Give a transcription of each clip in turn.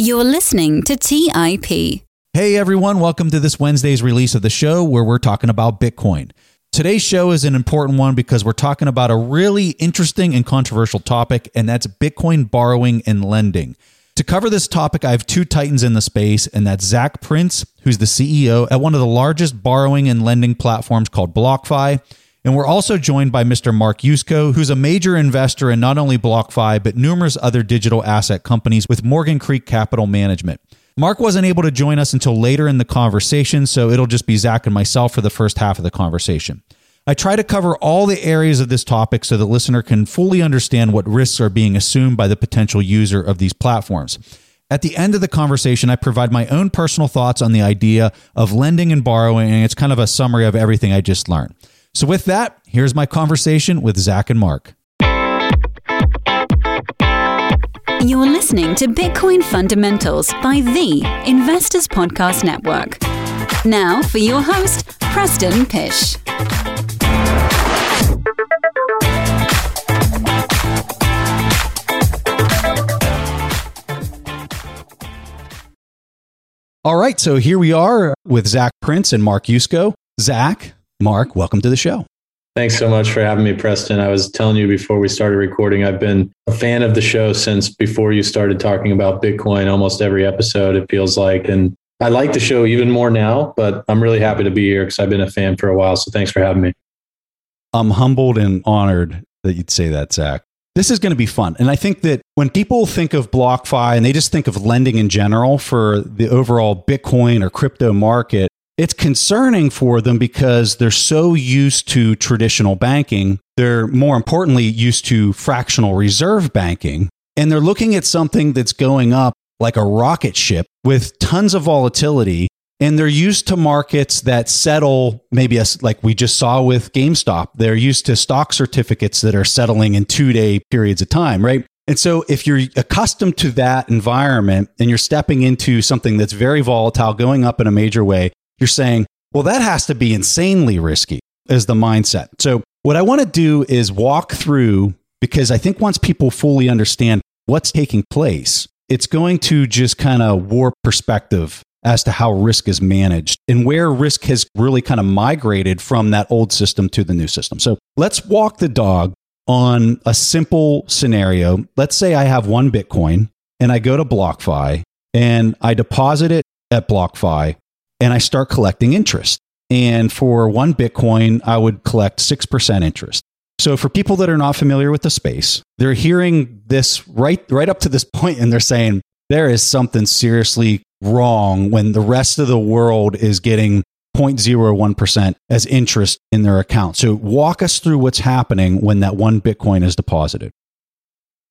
You're listening to TIP. Hey everyone, welcome to this Wednesday's release of the show where we're talking about Bitcoin. Today's show is an important one because we're talking about a really interesting and controversial topic, and that's Bitcoin borrowing and lending. To cover this topic, I have two titans in the space, and that's Zac Prince, who's the CEO at one of the largest borrowing and lending platforms called BlockFi. And we're also joined by Mr. Mark Yusko, who's a major investor in not only BlockFi, but numerous other digital asset companies with Morgan Creek Capital Management. Mark wasn't able to join us until later in the conversation, so it'll just be Zac and myself for the first half of the conversation. I try to cover all the areas of this topic so the listener can fully understand what risks are being assumed by the potential user of these platforms. At the end of the conversation, I provide my own personal thoughts on the idea of lending and borrowing, and it's kind of a summary of everything I just learned. So, with that, here's my conversation with Zac and Mark. You're listening to Bitcoin Fundamentals by the Investors Podcast Network. Now for your host, Preston Pysh. All right, so here we are with Zac Prince and Mark Yusko. Zach, Mark, welcome to the show. Thanks so much for having me, Preston. I was telling you before we started recording, I've been a fan of the show since before you started talking about Bitcoin, almost every episode, it feels like. And I like the show even more now, but I'm really happy to be here because I've been a fan for a while. So thanks for having me. I'm humbled and honored that you'd say that, Zac. This is going to be fun. And I think that when people think of BlockFi and they just think of lending in general for the overall Bitcoin or crypto market, it's concerning for them because they're so used to traditional banking. They're more importantly used to fractional reserve banking. And they're looking at something that's going up like a rocket ship with tons of volatility. And they're used to markets that settle maybe as like we just saw with GameStop. They're used to stock certificates that are settling in two day periods of time, right? And so if you're accustomed to that environment and you're stepping into something that's very volatile, going up in a major way, you're saying, well, that has to be insanely risky, is the mindset. So, what I want to do is walk through because I think once people fully understand what's taking place, it's going to just kind of warp perspective as to how risk is managed and where risk has really kind of migrated from that old system to the new system. So, let's walk the dog on a simple scenario. Let's say I have one Bitcoin and I go to BlockFi and I deposit it at BlockFi and I start collecting interest. And for one Bitcoin, I would collect 6% interest. So for people that are not familiar with the space, they're hearing this right, right up to this point and they're saying, there is something seriously wrong when the rest of the world is getting 0.01% as interest in their account. So walk us through what's happening when that one Bitcoin is deposited.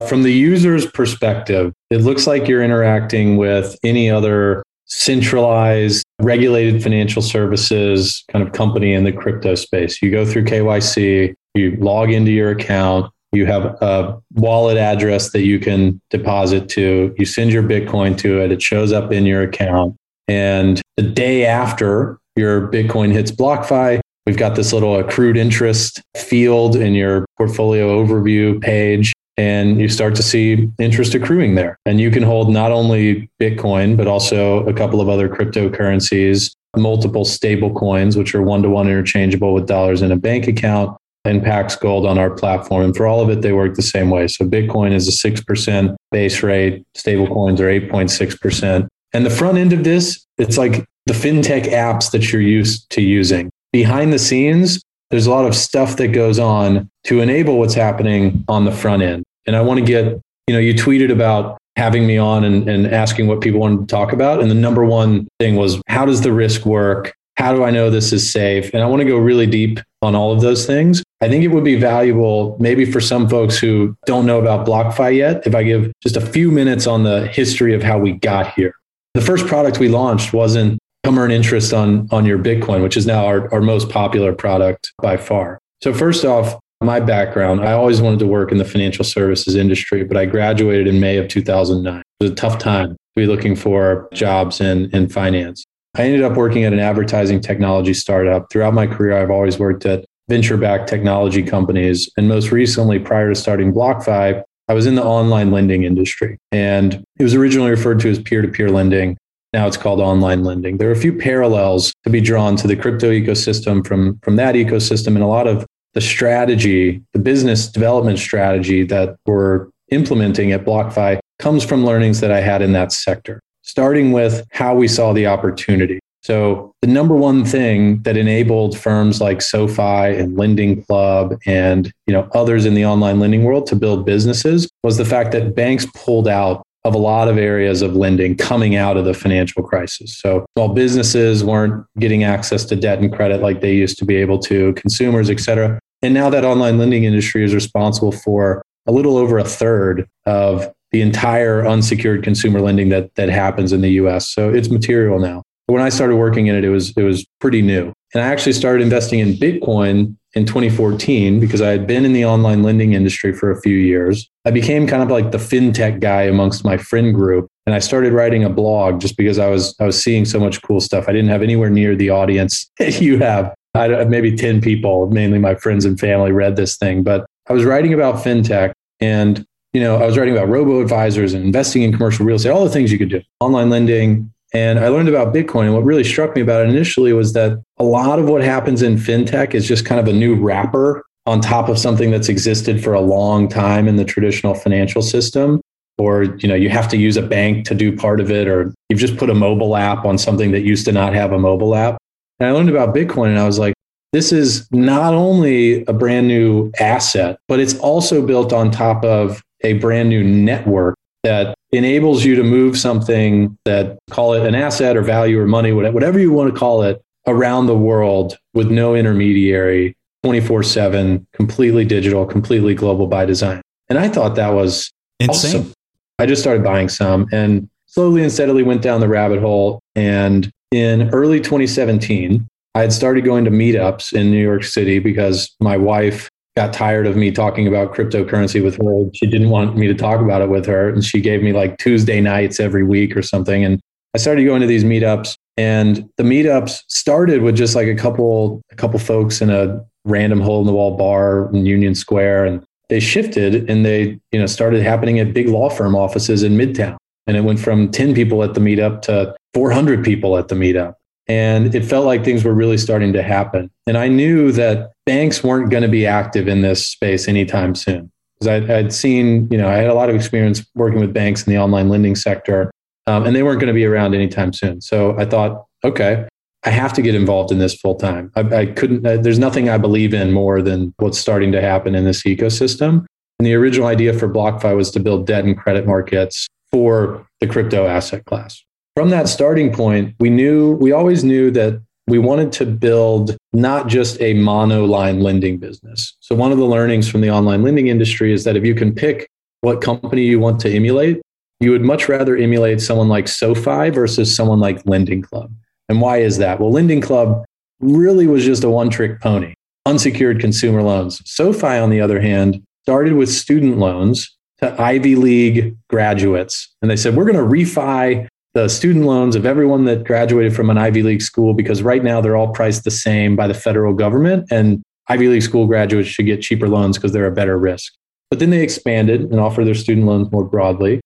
From the user's perspective, it looks like you're interacting with any other centralized regulated financial services kind of company in the crypto space. You go through KYC, you log into your account, you have a wallet address that you can deposit to, you send your Bitcoin to it, it shows up in your account. And the day after your Bitcoin hits BlockFi, we've got this little accrued interest field in your portfolio overview page and you start to see interest accruing there. And you can hold not only Bitcoin, but also a couple of other cryptocurrencies, multiple stable coins, which are one to one interchangeable with dollars in a bank account, and Pax Gold on our platform. And for all of it, they work the same way. So Bitcoin is a 6% base rate, stable coins are 8.6%. And the front end of this, it's like the fintech apps that you're used to using. Behind the scenes, there's a lot of stuff that goes on to enable what's happening on the front end. And I want to get, you know, you tweeted about having me on and, and asking what people wanted to talk about. And the number one thing was how does the risk work? How do I know this is safe? And I want to go really deep on all of those things. I think it would be valuable, maybe for some folks who don't know about BlockFi yet, if I give just a few minutes on the history of how we got here. The first product we launched wasn't come earn interest on, on your Bitcoin, which is now our, our most popular product by far. So, first off, my background, I always wanted to work in the financial services industry, but I graduated in May of 2009. It was a tough time to be looking for jobs in, in finance. I ended up working at an advertising technology startup. Throughout my career, I've always worked at venture backed technology companies. And most recently, prior to starting BlockFi, I was in the online lending industry and it was originally referred to as peer to peer lending. Now it's called online lending. There are a few parallels to be drawn to the crypto ecosystem from, from that ecosystem and a lot of the strategy, the business development strategy that we're implementing at BlockFi comes from learnings that I had in that sector, starting with how we saw the opportunity. So the number one thing that enabled firms like SoFi and Lending Club and you know others in the online lending world to build businesses was the fact that banks pulled out of a lot of areas of lending coming out of the financial crisis. So while businesses weren't getting access to debt and credit like they used to be able to, consumers, et cetera. And now that online lending industry is responsible for a little over a third of the entire unsecured consumer lending that that happens in the US. So it's material now. When I started working in it, it was it was pretty new. And I actually started investing in Bitcoin in 2014 because I had been in the online lending industry for a few years. I became kind of like the fintech guy amongst my friend group and I started writing a blog just because I was I was seeing so much cool stuff. I didn't have anywhere near the audience you have. I, don't uh, maybe 10 people, mainly my friends and family read this thing, but I was writing about fintech and you know, I was writing about robo advisors and investing in commercial real estate, all the things you could do, online lending, and I learned about Bitcoin. And what really struck me about it initially was that a lot of what happens in fintech is just kind of a new wrapper on top of something that's existed for a long time in the traditional financial system. Or, you know, you have to use a bank to do part of it, or you've just put a mobile app on something that used to not have a mobile app. And I learned about Bitcoin and I was like, this is not only a brand new asset, but it's also built on top of a brand new network that enables you to move something that call it an asset or value or money, whatever you want to call it, around the world with no intermediary, 24 7, completely digital, completely global by design. And I thought that was insane. Awesome. I just started buying some and slowly and steadily went down the rabbit hole. And in early 2017, I had started going to meetups in New York City because my wife got tired of me talking about cryptocurrency with her. She didn't want me to talk about it with her. And she gave me like Tuesday nights every week or something. And I started going to these meetups. And the meetups started with just like a couple, a couple folks in a random hole in the wall bar in Union Square. And they shifted and they, you know, started happening at big law firm offices in Midtown. And it went from 10 people at the meetup to 400 people at the meetup. And it felt like things were really starting to happen. And I knew that banks weren't going to be active in this space anytime soon. Because I'd, seen, you know, I had a lot of experience working with banks in the online lending sector, um, and they weren't going to be around anytime soon. So I thought, okay, I have to get involved in this full time. I, I couldn't, uh, there's nothing I believe in more than what's starting to happen in this ecosystem. And the original idea for BlockFi was to build debt and credit markets for the crypto asset class from that starting point, we knew, we always knew that we wanted to build not just a monoline lending business. So, one of the learnings from the online lending industry is that if you can pick what company you want to emulate, you would much rather emulate someone like SoFi versus someone like Lending Club. And why is that? Well, Lending Club really was just a one trick pony, unsecured consumer loans. SoFi, on the other hand, started with student loans to Ivy League graduates. And they said, we're going to refi the student loans of everyone that graduated from an Ivy League school because right now they're all priced the same by the federal government. And Ivy League school graduates should get cheaper loans because they're a better risk. But then they expanded and offer their student loans more broadly.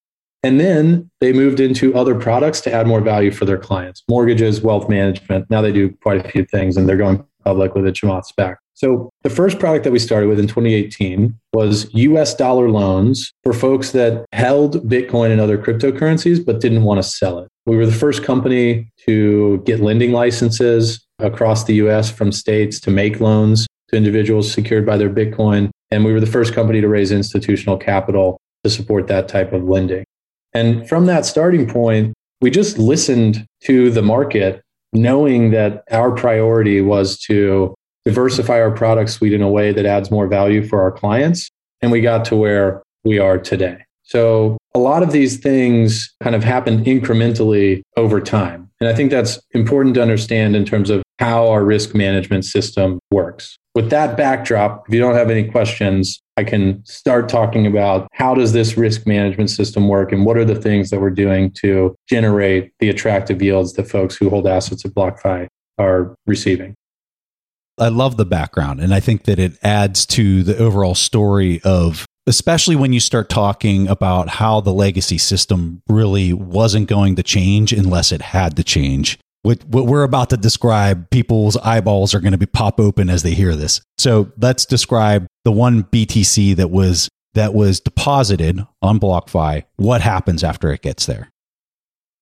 And then they moved into other products to add more value for their clients mortgages, wealth management. Now they do quite a few things and they're going public with a Chamath SPAC. So the first product that we started with in 2018 was US dollar loans for folks that held Bitcoin and other cryptocurrencies but didn't want to sell it. We were the first company to get lending licenses across the US from states to make loans to individuals secured by their Bitcoin. And we were the first company to raise institutional capital to support that type of lending. And from that starting point, we just listened to the market, knowing that our priority was to diversify our product suite in a way that adds more value for our clients. And we got to where we are today. So a lot of these things kind of happened incrementally over time. And I think that's important to understand in terms of how our risk management system works. With that backdrop, if you don't have any questions, I can start talking about how does this risk management system work and what are the things that we're doing to generate the attractive yields that folks who hold assets at BlockFi are receiving. I love the background, and I think that it adds to the overall story of especially when you start talking about how the legacy system really wasn't going to change unless it had to change. What, what we're about to describe, people's eyeballs are going to be pop open as they hear this. So let's describe the one BTC that was that was deposited on BlockFi. What happens after it gets there?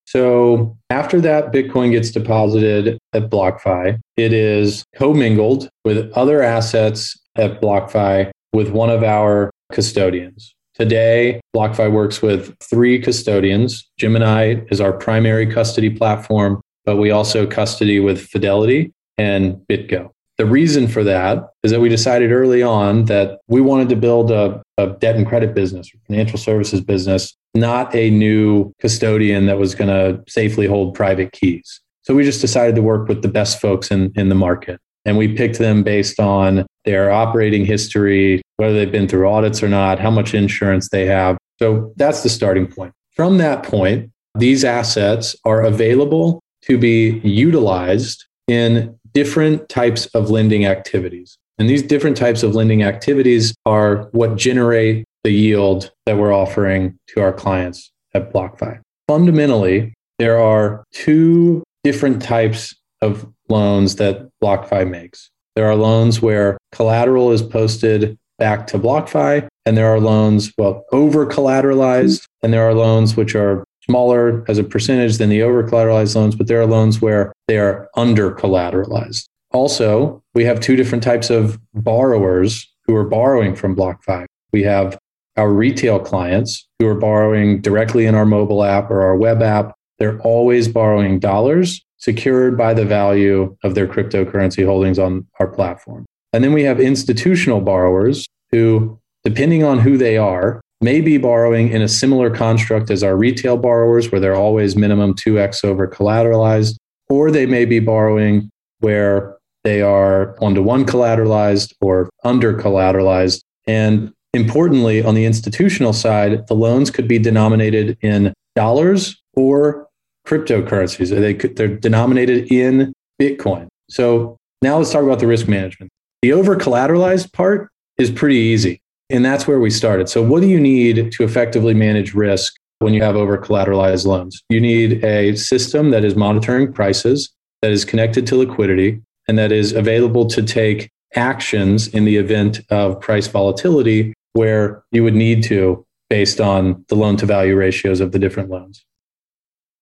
So after that Bitcoin gets deposited at BlockFi, it is commingled with other assets at BlockFi with one of our custodians. Today, BlockFi works with three custodians. Gemini is our primary custody platform, but we also custody with Fidelity and BitGo. The reason for that is that we decided early on that we wanted to build a, a debt and credit business, financial services business, not a new custodian that was going to safely hold private keys. So we just decided to work with the best folks in, in the market. And we picked them based on their operating history, whether they've been through audits or not, how much insurance they have. So that's the starting point. From that point, these assets are available to be utilized in different types of lending activities. And these different types of lending activities are what generate the yield that we're offering to our clients at BlockFi. Fundamentally, there are two different types of loans that BlockFi makes. There are loans where collateral is posted back to BlockFi, and there are loans, well, over collateralized, and there are loans which are smaller as a percentage than the over collateralized loans, but there are loans where they are under collateralized. Also, we have two different types of borrowers who are borrowing from BlockFi. We have our retail clients who are borrowing directly in our mobile app or our web app. They're always borrowing dollars secured by the value of their cryptocurrency holdings on our platform. And then we have institutional borrowers who, depending on who they are, may be borrowing in a similar construct as our retail borrowers, where they're always minimum 2x over collateralized, or they may be borrowing where they are one to one collateralized or under collateralized. And importantly, on the institutional side, the loans could be denominated in dollars or cryptocurrencies. They could, they're denominated in Bitcoin. So now let's talk about the risk management. The over collateralized part is pretty easy. And that's where we started. So, what do you need to effectively manage risk when you have over collateralized loans? You need a system that is monitoring prices, that is connected to liquidity, and that is available to take actions in the event of price volatility where you would need to based on the loan to value ratios of the different loans.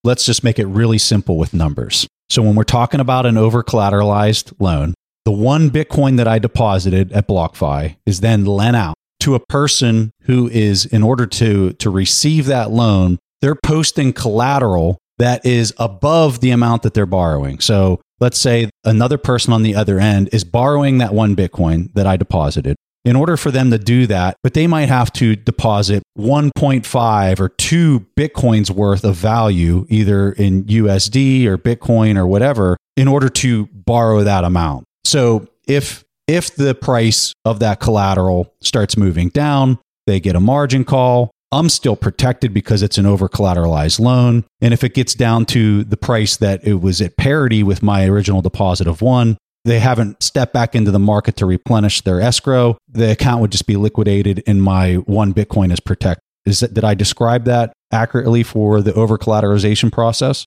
Let's just make it really simple with numbers. So, when we're talking about an over collateralized loan, the one Bitcoin that I deposited at BlockFi is then lent out to a person who is, in order to, to receive that loan, they're posting collateral that is above the amount that they're borrowing. So let's say another person on the other end is borrowing that one Bitcoin that I deposited. In order for them to do that, but they might have to deposit 1.5 or 2 Bitcoins worth of value, either in USD or Bitcoin or whatever, in order to borrow that amount. So if if the price of that collateral starts moving down, they get a margin call. I'm still protected because it's an over collateralized loan. And if it gets down to the price that it was at parity with my original deposit of one, they haven't stepped back into the market to replenish their escrow. The account would just be liquidated and my one Bitcoin is protected. Is that, did I describe that accurately for the over collateralization process?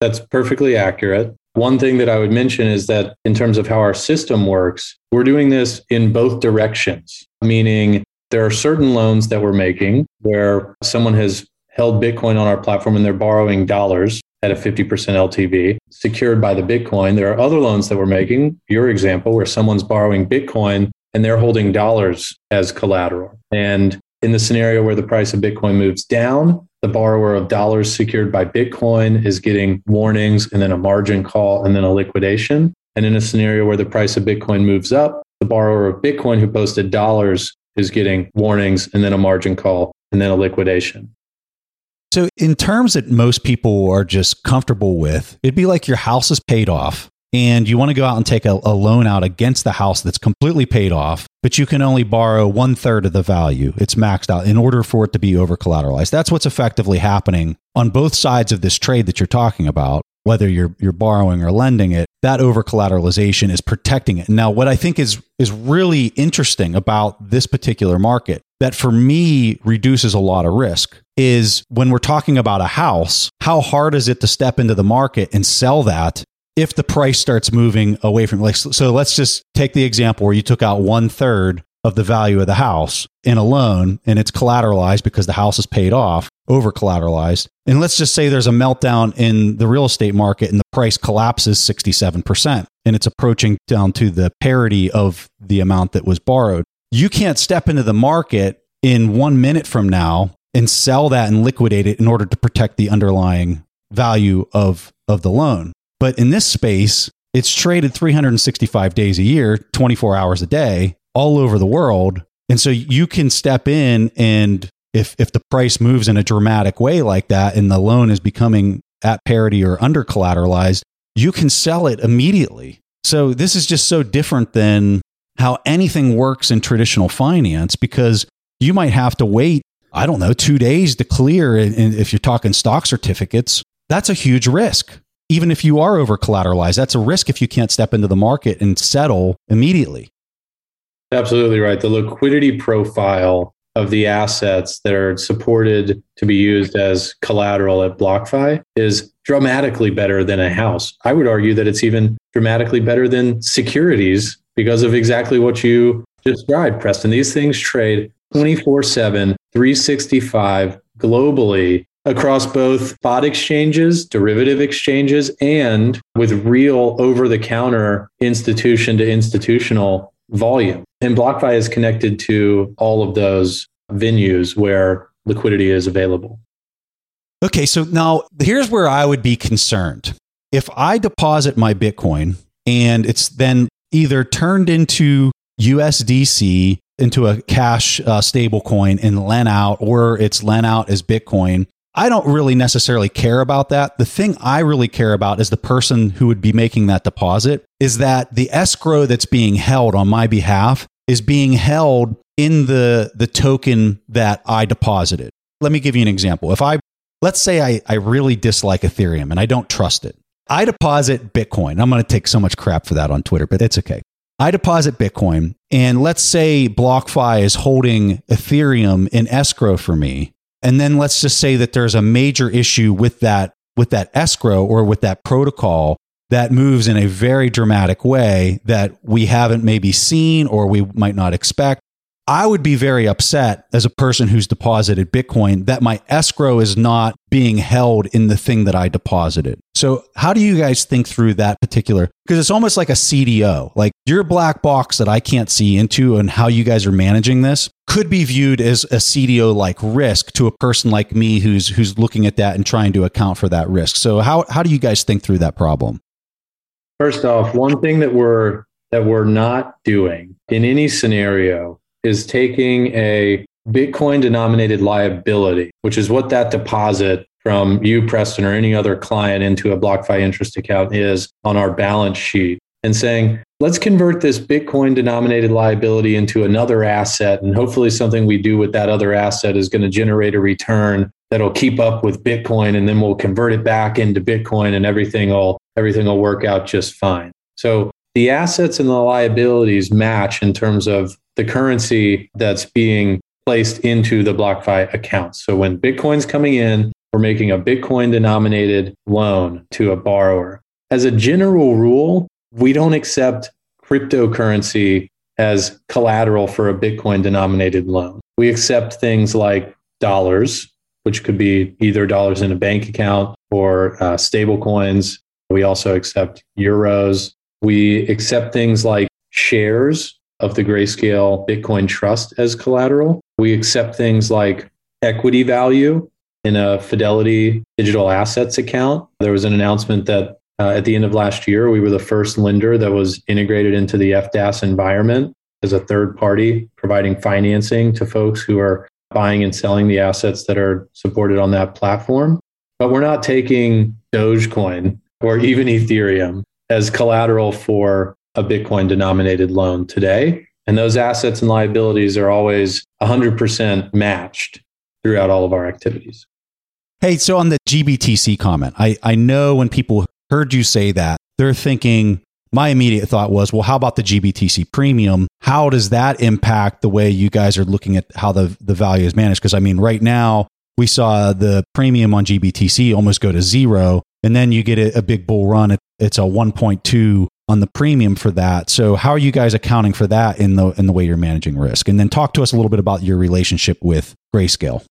That's perfectly accurate. One thing that I would mention is that in terms of how our system works, we're doing this in both directions, meaning there are certain loans that we're making where someone has held Bitcoin on our platform and they're borrowing dollars at a 50% LTV secured by the Bitcoin. There are other loans that we're making, your example, where someone's borrowing Bitcoin and they're holding dollars as collateral. And in the scenario where the price of Bitcoin moves down, the borrower of dollars secured by Bitcoin is getting warnings and then a margin call and then a liquidation. And in a scenario where the price of Bitcoin moves up, the borrower of Bitcoin who posted dollars is getting warnings and then a margin call and then a liquidation. So, in terms that most people are just comfortable with, it'd be like your house is paid off and you want to go out and take a, a, loan out against the house that's completely paid off, but you can only borrow one third of the value. It's maxed out in order for it to be over collateralized. That's what's effectively happening on both sides of this trade that you're talking about. Whether you're you're borrowing or lending it, that over collateralization is protecting it. Now, what I think is is really interesting about this particular market that for me reduces a lot of risk is when we're talking about a house, how hard is it to step into the market and sell that if the price starts moving away from like so let's just take the example where you took out one third of the value of the house in a loan and it's collateralized because the house is paid off, over collateralized. And let's just say there's a meltdown in the real estate market and the price collapses 67% and it's approaching down to the parity of the amount that was borrowed. You can't step into the market in one minute from now and sell that and liquidate it in order to protect the underlying value of, of the loan. But in this space, it's traded 365 days a year, 24 hours a day all over the world. And so you can step in and if if the price moves in a dramatic way like that and the loan is becoming at parity or under collateralized, you can sell it immediately. So this is just so different than how anything works in traditional finance because you might have to wait, I don't know, 2 days to clear if you're talking stock certificates, that's a huge risk. Even if you are over collateralized, that's a risk if you can't step into the market and settle immediately. Absolutely right. The liquidity profile of the assets that are supported to be used as collateral at BlockFi is dramatically better than a house. I would argue that it's even dramatically better than securities because of exactly what you described, Preston. These things trade 24 7, 365 globally across both spot exchanges, derivative exchanges, and with real over the counter institution to institutional volume. And BlockFi is connected to all of those venues where liquidity is available. Okay, so now here's where I would be concerned. If I deposit my Bitcoin and it's then either turned into USDC, into a cash uh, stable coin and lent out, or it's lent out as Bitcoin, I don't really necessarily care about that. The thing I really care about is the person who would be making that deposit is that the escrow that's being held on my behalf is being held in the the token that I deposited. Let me give you an example. If I let's say I, I really dislike Ethereum and I don't trust it. I deposit Bitcoin. I'm going to take so much crap for that on Twitter, but it's okay. I deposit Bitcoin and let's say BlockFi is holding Ethereum in escrow for me and then let's just say that there's a major issue with that with that escrow or with that protocol that moves in a very dramatic way that we haven't maybe seen or we might not expect. I would be very upset as a person who's deposited Bitcoin that my escrow is not being held in the thing that I deposited. So, how do you guys think through that particular? Because it's almost like a CDO, like your black box that I can't see into and how you guys are managing this could be viewed as a CDO like risk to a person like me who's who's looking at that and trying to account for that risk. So, how how do you guys think through that problem? First off, one thing that we're that we're not doing in any scenario is taking a Bitcoin denominated liability, which is what that deposit from you, Preston, or any other client into a BlockFi interest account is on our balance sheet and saying, let's convert this Bitcoin denominated liability into another asset. And hopefully, something we do with that other asset is going to generate a return that'll keep up with Bitcoin. And then we'll convert it back into Bitcoin and everything will, everything will work out just fine. So the assets and the liabilities match in terms of the currency that's being placed into the BlockFi account. So when Bitcoin's coming in, we're making a Bitcoin denominated loan to a borrower. As a general rule, we don't accept cryptocurrency as collateral for a Bitcoin denominated loan. We accept things like dollars, which could be either dollars in a bank account or uh, stable coins. We also accept euros. We accept things like shares of the Grayscale Bitcoin Trust as collateral. We accept things like equity value in a Fidelity digital assets account. There was an announcement that uh, at the end of last year, we were the first lender that was integrated into the FDAS environment as a third party, providing financing to folks who are buying and selling the assets that are supported on that platform. But we're not taking Dogecoin or even Ethereum as collateral for a Bitcoin denominated loan today. And those assets and liabilities are always 100% matched throughout all of our activities. Hey, so on the GBTC comment, I, I know when people heard you say that, they're thinking, my immediate thought was, well, how about the GBTC premium? How does that impact the way you guys are looking at how the, the value is managed? Because I mean, right now we saw the premium on GBTC almost go to zero, and then you get a, a big bull run. it's a 1.2 on the premium for that. So how are you guys accounting for that in the in the way you're managing risk? And then talk to us a little bit about your relationship with Grayscale.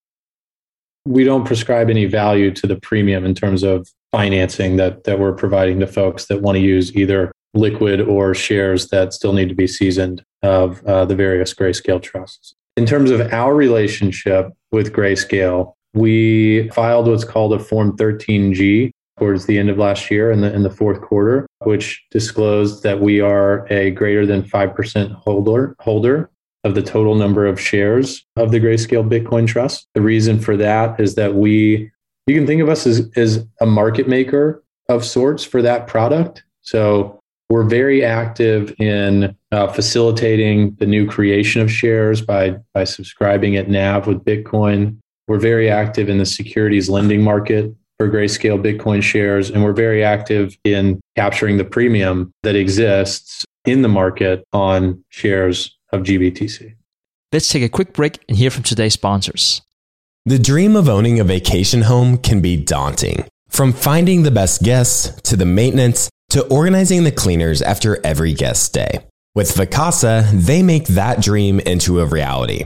We don't prescribe any value to the premium in terms of financing that that we're providing to folks that want to use either liquid or shares that still need to be seasoned of uh, the various Grayscale trusts. In terms of our relationship with Grayscale, we filed what's called a Form 13G towards the end of last year in the in the fourth quarter, which disclosed that we are a greater than 5% holder holder of the total number of shares of the Grayscale Bitcoin Trust. The reason for that is that we you can think of us as, as a market maker of sorts for that product. So we're very active in uh, facilitating the new creation of shares by, by subscribing at NAV with Bitcoin. We're very active in the securities lending market for grayscale Bitcoin shares, and we're very active in capturing the premium that exists in the market on shares of GBTC. Let's take a quick break and hear from today's sponsors. The dream of owning a vacation home can be daunting. From finding the best guests to the maintenance to organizing the cleaners after every guest stay. With Vacasa, they make that dream into a reality.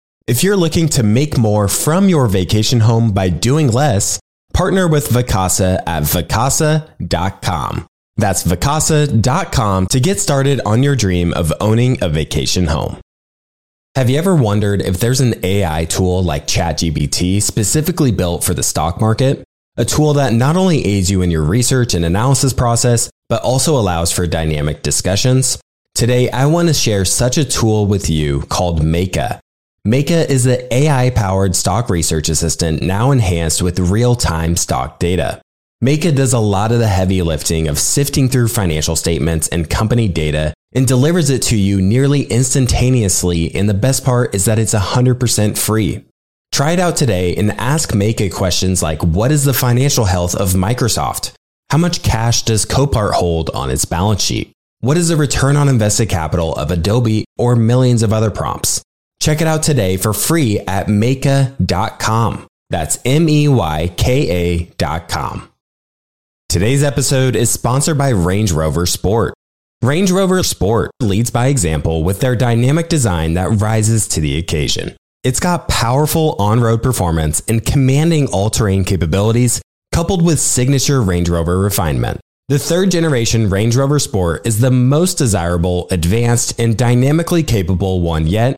If you're looking to make more from your vacation home by doing less, partner with Vacasa at vacasa.com. That's vacasa.com to get started on your dream of owning a vacation home. Have you ever wondered if there's an AI tool like ChatGPT specifically built for the stock market? a tool that not only aids you in your research and analysis process, but also allows for dynamic discussions. Today, I want to share such a tool with you called Meyka. Meyka is the AI powered stock research assistant now enhanced with real time stock data. Meyka does a lot of the heavy lifting of sifting through financial statements and company data and delivers it to you nearly instantaneously. And the best part is that it's 100% free. Try it out today and ask Meyka questions like What is the financial health of Microsoft? How much cash does Copart hold on its balance sheet? What is the return on invested capital of Adobe or millions of other prompts? Check it out today for free at Meyka.com. That's M E Y K A.com. Today's episode is sponsored by Range Rover Sport. Range Rover Sport leads by example with their dynamic design that rises to the occasion. It's got powerful on road performance and commanding all terrain capabilities, coupled with signature Range Rover refinement. The third generation Range Rover Sport is the most desirable, advanced, and dynamically capable one yet,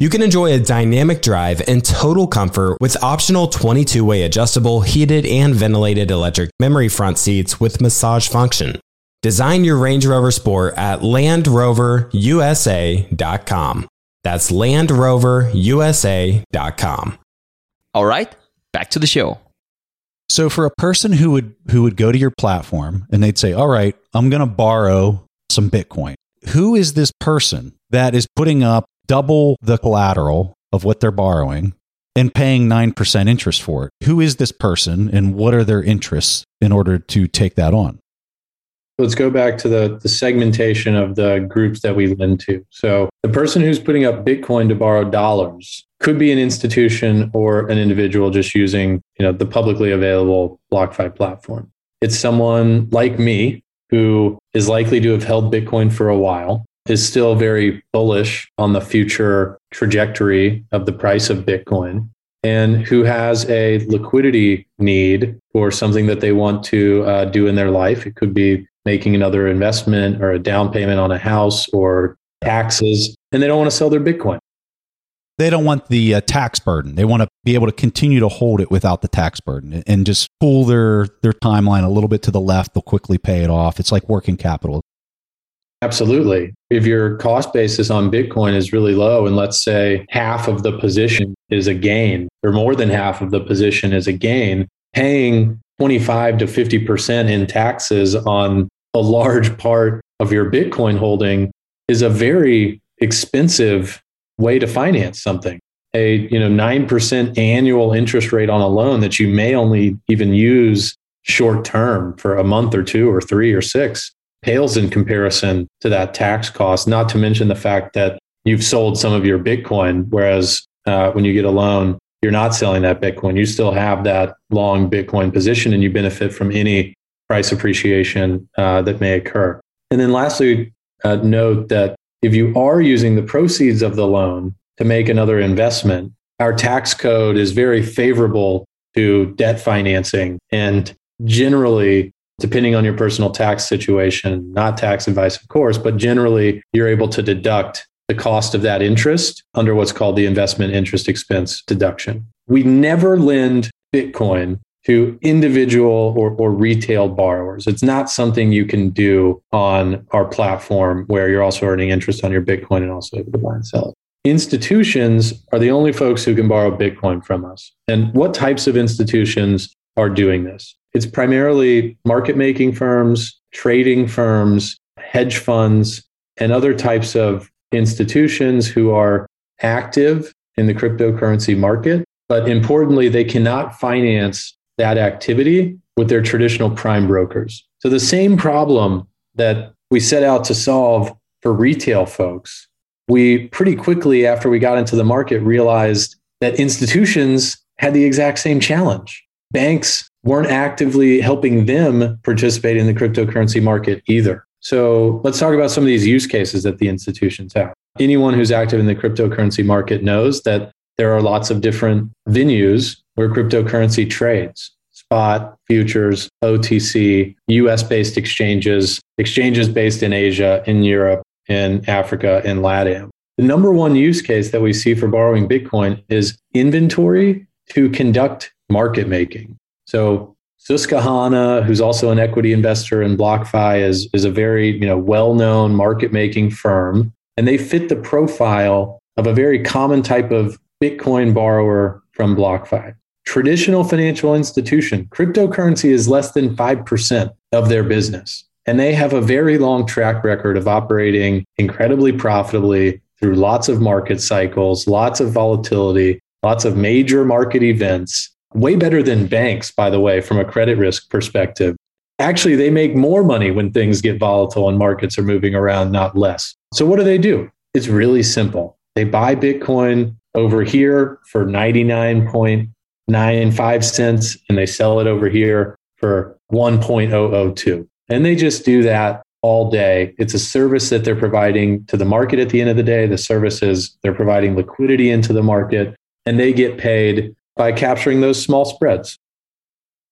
You can enjoy a dynamic drive and total comfort with optional 22 way adjustable, heated, and ventilated electric memory front seats with massage function. Design your Range Rover Sport at LandRoverUSA.com. That's LandRoverUSA.com. All right, back to the show. So for a person who would who would go to your platform and they'd say, "All right, I'm going to borrow some Bitcoin." Who is this person that is putting up double the collateral of what they're borrowing and paying 9% interest for it? Who is this person and what are their interests in order to take that on? let's go back to the, the segmentation of the groups that we lend to. So the person who's putting up Bitcoin to borrow dollars could be an institution or an individual just using you know the publicly available BlockFi platform. It's someone like me who is likely to have held Bitcoin for a while, is still very bullish on the future trajectory of the price of Bitcoin, and who has a liquidity need for something that they want to uh, do in their life. It could be making another investment or a down payment on a house or taxes, and they don't want to sell their Bitcoin. They don't want the uh, tax burden. They want to be able to continue to hold it without the tax burden and just pull their their timeline a little bit to the left. They'll quickly pay it off. It's like working capital. Absolutely. If your cost basis on Bitcoin is really low, and let's say half of the position is a gain, or more than half of the position is a gain, paying 25 to 50% in taxes on a large part of your Bitcoin holding is a very expensive way to finance something. A you know 9% annual interest rate on a loan that you may only even use short term for a month or two or three or six pales in comparison to that tax cost, not to mention the fact that you've sold some of your Bitcoin, whereas uh, when you get a loan, you're not selling that Bitcoin. You still have that long Bitcoin position and you benefit from any price appreciation uh, that may occur. And then lastly, uh, note that if you are using the proceeds of the loan to make another investment, our tax code is very favorable to debt financing. And generally, depending on your personal tax situation, not tax advice, of course, but generally you're able to deduct the cost of that interest under what's called the investment interest expense deduction. We never lend Bitcoin to individual or, or retail borrowers. It's not something you can do on our platform where you're also earning interest on your Bitcoin and also able to buy and sell it. Institutions are the only folks who can borrow Bitcoin from us. And what types of institutions are doing this? It's primarily market making firms, trading firms, hedge funds, and other types of institutions who are active in the cryptocurrency market. But importantly, they cannot finance that activity with their traditional prime brokers. So the same problem that we set out to solve for retail folks, we pretty quickly after we got into the market realized that institutions had the exact same challenge. Banks weren't actively helping them participate in the cryptocurrency market either. So let's talk about some of these use cases that the institutions have. Anyone who's active in the cryptocurrency market knows that there are lots of different venues where cryptocurrency trades spot, futures, OTC, US based exchanges, exchanges based in Asia, in Europe, in Africa, in LATAM. The number one use case that we see for borrowing Bitcoin is inventory to conduct market making. So Susquehanna, who's also an equity investor in BlockFi, is, is a very you know, well-known market-making firm, and they fit the profile of a very common type of Bitcoin borrower from BlockFi. Traditional financial institution, cryptocurrency is less than 5% of their business. And they have a very long track record of operating incredibly profitably through lots of market cycles, lots of volatility, lots of major market events, way better than banks, by the way, from a credit risk perspective. Actually, they make more money when things get volatile and markets are moving around, not less. So, what do they do? It's really simple. They buy Bitcoin over here for 99.95 cents and they sell it over here for 1.002. And they just do that all day. It's a service that they're providing to the market at the end of the day. The service is they're providing liquidity into the market and they get paid by capturing those small spreads.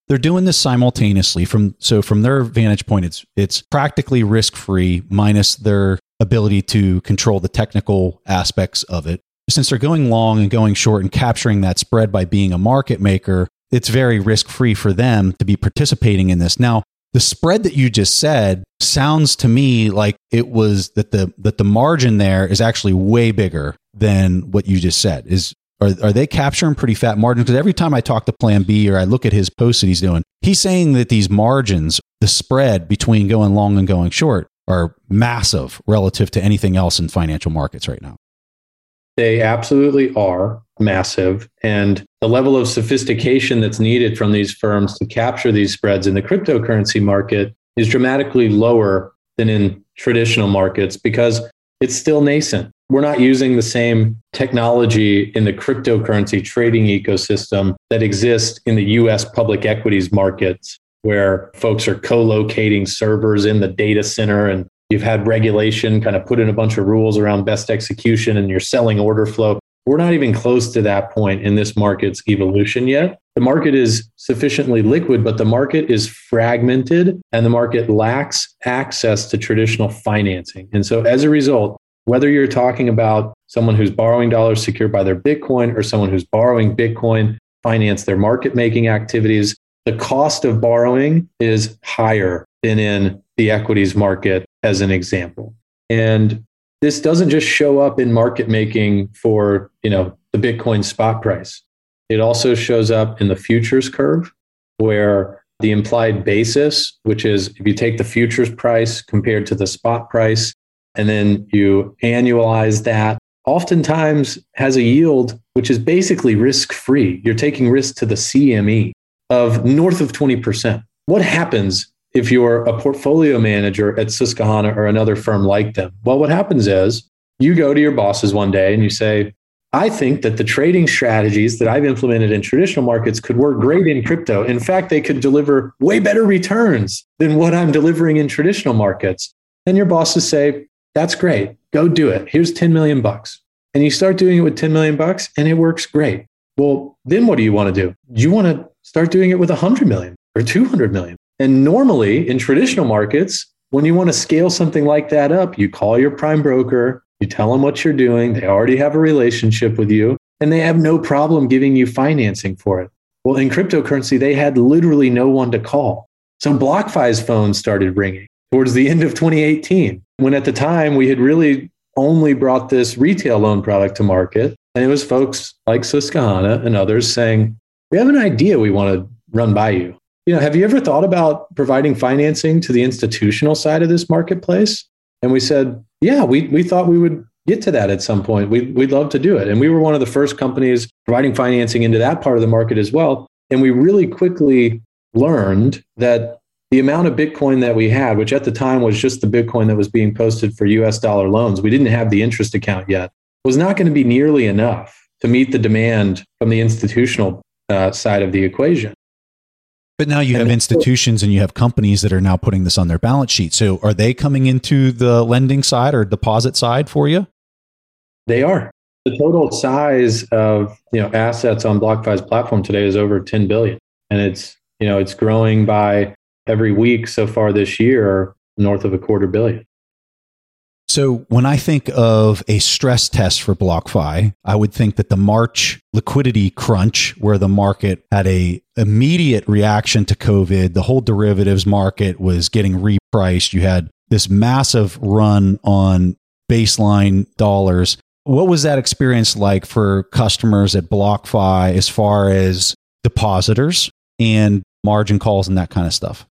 They're doing this simultaneously from so from their vantage point it's it's practically risk-free minus their ability to control the technical aspects of it. Since they're going long and going short and capturing that spread by being a market maker, it's very risk-free for them to be participating in this. Now, the spread that you just said sounds to me like it was that the that the margin there is actually way bigger than what you just said. Is are, are they capturing pretty fat margins? Because every time I talk to Plan B or I look at his posts that he's doing, he's saying that these margins, the spread between going long and going short, are massive relative to anything else in financial markets right now. They absolutely are massive. And the level of sophistication that's needed from these firms to capture these spreads in the cryptocurrency market is dramatically lower than in traditional markets because it's still nascent we're not using the same technology in the cryptocurrency trading ecosystem that exists in the US public equities markets, where folks are co locating servers in the data center and you've had regulation kind of put in a bunch of rules around best execution and you're selling order flow. We're not even close to that point in this market's evolution yet. The market is sufficiently liquid, but the market is fragmented and the market lacks access to traditional financing. And so as a result, whether you're talking about someone who's borrowing dollars secured by their Bitcoin or someone who's borrowing Bitcoin, finance their market making activities, the cost of borrowing is higher than in the equities market, as an example. And this doesn't just show up in market making for you know the bitcoin spot price it also shows up in the futures curve where the implied basis which is if you take the futures price compared to the spot price and then you annualize that oftentimes has a yield which is basically risk free you're taking risk to the cme of north of 20% what happens if you're a portfolio manager at Susquehanna or another firm like them? Well, what happens is you go to your bosses one day and you say, I think that the trading strategies that I've implemented in traditional markets could work great in crypto. In fact, they could deliver way better returns than what I'm delivering in traditional markets. And your bosses say, that's great. Go do it. Here's 10 million bucks. And you start doing it with 10 million bucks and it works great. Well, then what do you want to do? You want to start doing it with 100 million or 200 million. And normally in traditional markets, when you want to scale something like that up, you call your prime broker, you tell them what you're doing. They already have a relationship with you and they have no problem giving you financing for it. Well, in cryptocurrency, they had literally no one to call. So BlockFi's phone started ringing towards the end of 2018, when at the time we had really only brought this retail loan product to market. And it was folks like Susquehanna and others saying, We have an idea we want to run by you you know, have you ever thought about providing financing to the institutional side of this marketplace? And we said, yeah, we, we thought we would get to that at some point. We, we'd love to do it. And we were one of the first companies providing financing into that part of the market as well. And we really quickly learned that the amount of Bitcoin that we had, which at the time was just the Bitcoin that was being posted for US dollar loans, we didn't have the interest account yet, was not going to be nearly enough to meet the demand from the institutional uh, side of the equation. But now you have institutions and you have companies that are now putting this on their balance sheet. So are they coming into the lending side or deposit side for you? They are. The total size of you know assets on BlockFi's platform today is over 10 billion. And it's you know it's growing by every week so far this year north of a quarter billion. So when I think of a stress test for BlockFi, I would think that the March liquidity crunch, where the market had a immediate reaction to COVID, the whole derivatives market was getting repriced. You had this massive run on baseline dollars. What was that experience like for customers at BlockFi as far as depositors and margin calls and that kind of stuff?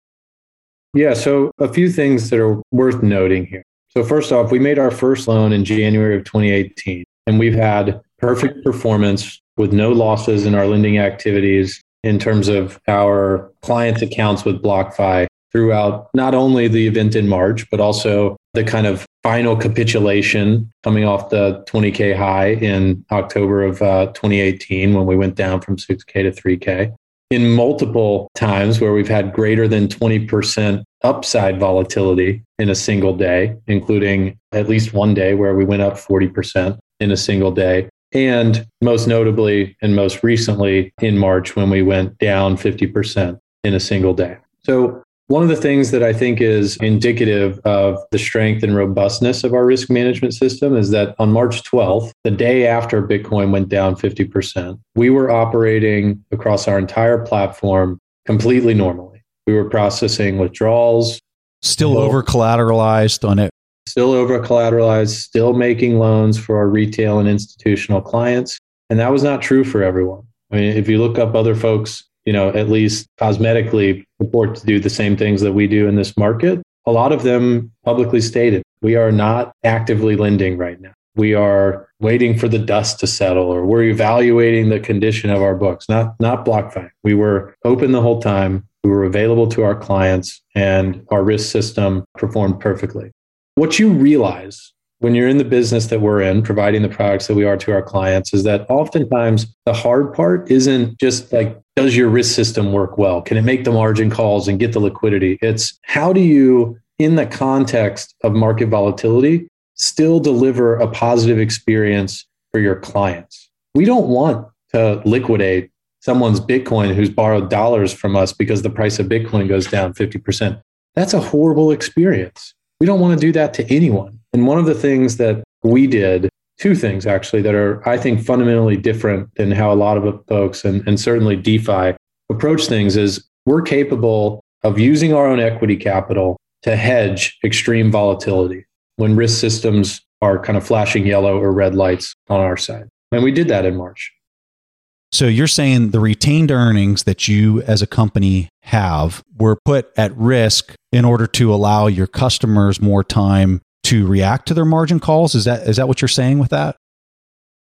Yeah, so a few things that are worth noting here. So, first off, we made our first loan in January of 2018, and we've had perfect performance with no losses in our lending activities in terms of our clients' accounts with BlockFi throughout not only the event in March, but also the kind of final capitulation coming off the 20K high in October of uh, 2018 when we went down from 6K to 3K. In multiple times where we've had greater than 20% upside volatility in a single day, including at least one day where we went up 40% in a single day. And most notably and most recently in March when we went down 50% in a single day. So, one of the things that I think is indicative of the strength and robustness of our risk management system is that on March 12th, the day after Bitcoin went down 50%, we were operating across our entire platform completely normally we were processing withdrawals. Still over collateralized on it. Still over collateralized, still making loans for our retail and institutional clients. And that was not true for everyone. I mean, if you look up other folks, you know, at least cosmetically report to do the same things that we do in this market, a lot of them publicly stated we are not actively lending right now. We are waiting for the dust to settle or we're evaluating the condition of our books, not not BlockFi. We were open the whole time. We were available to our clients and our risk system performed perfectly. What you realize when you're in the business that we're in, providing the products that we are to our clients, is that oftentimes the hard part isn't just like, does your risk system work well? Can it make the margin calls and get the liquidity? It's how do you, in the context of market volatility, still deliver a positive experience for your clients? we don't want to liquidate someone's Bitcoin who's borrowed dollars from us because the price of Bitcoin goes down 50%. That's a horrible experience. We don't want to do that to anyone. And one of the things that we did, two things actually, that are, I think, fundamentally different than how a lot of folks and, and certainly DeFi approach things is we're capable of using our own equity capital to hedge extreme volatility when risk systems are kind of flashing yellow or red lights on our side. And we did that in March. So you're saying the retained earnings that you as a company have were put at risk in order to allow your customers more time to react to their margin calls? Is that is that what you're saying with that?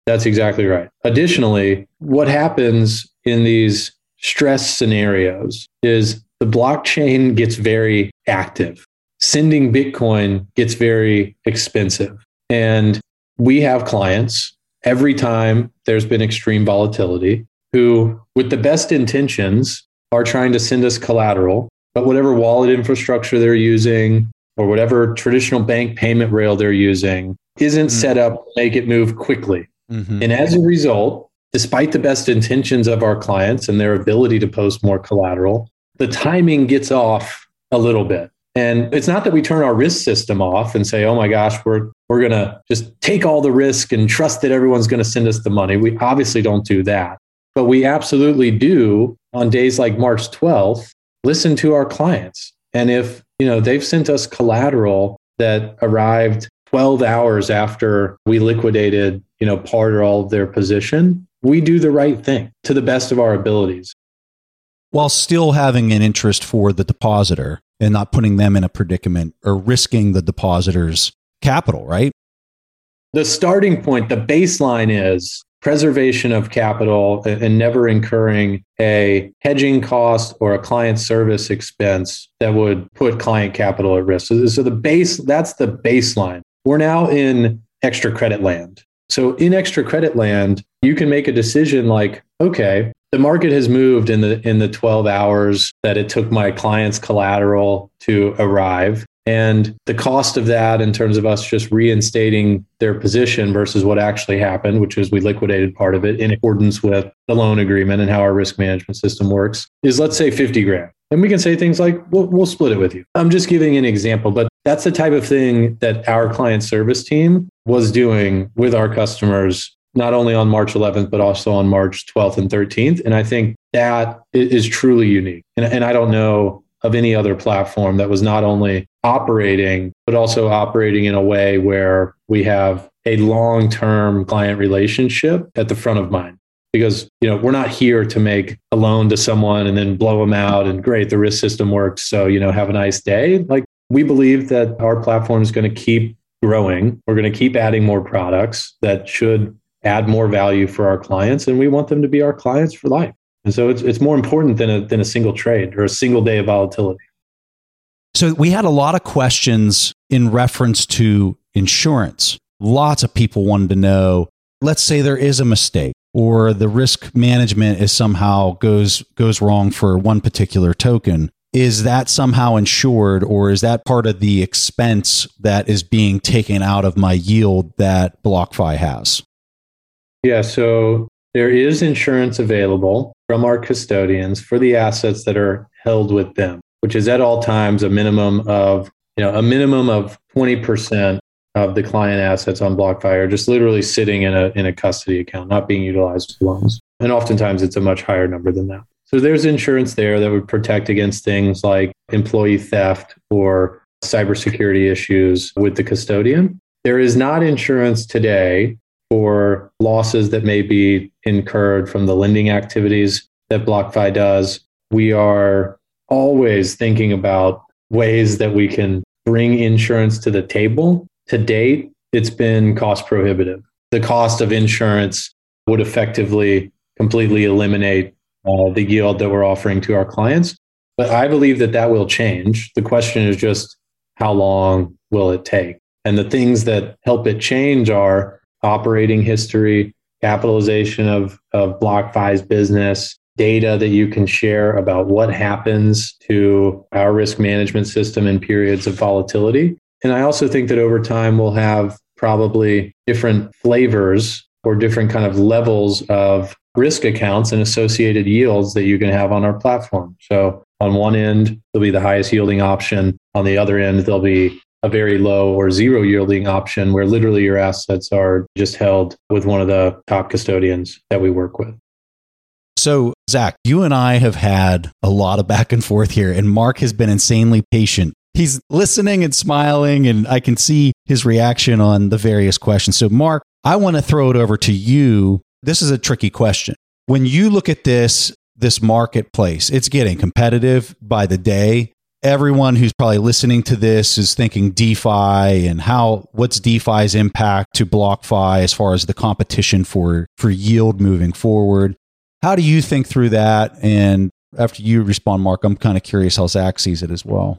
That's exactly right. Additionally, what happens in these stress scenarios is the blockchain gets very active. Sending Bitcoin gets very expensive. And we have clients every time there's been extreme volatility who, with the best intentions, are trying to send us collateral, but whatever wallet infrastructure they're using or whatever traditional bank payment rail they're using isn't mm-hmm. set up to make it move quickly. Mm-hmm. And as a result, despite the best intentions of our clients and their ability to post more collateral, the timing gets off a little bit. And it's not that we turn our risk system off and say, oh my gosh, we're, we're going to just take all the risk and trust that everyone's going to send us the money. We obviously don't do that. But we absolutely do on days like March 12th, listen to our clients. And if, you know, they've sent us collateral that arrived 12 hours after we liquidated, you know, part or all of their position, we do the right thing to the best of our abilities. While still having an interest for the depositor and not putting them in a predicament or risking the depositor's capital, right? The starting point, the baseline is preservation of capital and never incurring a hedging cost or a client service expense that would put client capital at risk. So, so the base, that's the baseline. We're now in extra credit land. So in extra credit land, you can make a decision like, okay, the market has moved in the in the 12 hours that it took my client's collateral to arrive and the cost of that in terms of us just reinstating their position versus what actually happened which is we liquidated part of it in accordance with the loan agreement and how our risk management system works is let's say 50 grand and we can say things like we'll, we'll split it with you i'm just giving an example but that's the type of thing that our client service team was doing with our customers not only on March 11th, but also on March 12th and 13th. And I think that is truly unique. And, and I don't know of any other platform that was not only operating, but also operating in a way where we have a long term client relationship at the front of mind. Because you know we're not here to make a loan to someone and then blow them out and great the risk system works so you know have a nice day like we believe that our platform is going to keep growing we're going to keep adding more products that should add more value for our clients and we want them to be our clients for life. And so it's, it's more important than a, than a single trade or a single day of volatility. So we had a lot of questions in reference to insurance. Lots of people wanted to know, let's say there is a mistake or the risk management is somehow goes goes wrong for one particular token. Is that somehow insured or is that part of the expense that is being taken out of my yield that BlockFi has? Yeah, so there is insurance available from our custodians for the assets that are held with them, which is at all times a minimum of, you know, a minimum of 20% of the client assets on BlockFi are just literally sitting in a in a custody account, not being utilized for loans. And oftentimes it's a much higher number than that. So there's insurance there that would protect against things like employee theft or cybersecurity issues with the custodian. There is not insurance today for losses that may be incurred from the lending activities that BlockFi does. We are always thinking about ways that we can bring insurance to the table. To date, it's been cost prohibitive. The cost of insurance would effectively completely eliminate uh, the yield that we're offering to our clients. But I believe that that will change. The question is just how long will it take? And the things that help it change are operating history, capitalization of, of BlockFi's business, data that you can share about what happens to our risk management system in periods of volatility. And I also think that over time we'll have probably different flavors or different kind of levels of risk accounts and associated yields that you can have on our platform. So on one end, there'll be the highest yielding option. On the other end, there'll be a very low or zero yielding option where literally your assets are just held with one of the top custodians that we work with. So, Zac, you and I have had a lot of back and forth here, and Mark has been insanely patient. He's listening and smiling, and I can see his reaction on the various questions. So, Mark, I want to throw it over to you. This is a tricky question. When you look at this, this marketplace, it's getting competitive by the day everyone who's probably listening to this is thinking DeFi and how what's DeFi's impact to BlockFi as far as the competition for for yield moving forward. How do you think through that? And after you respond, Mark, I'm kind of curious how Zac sees it as well.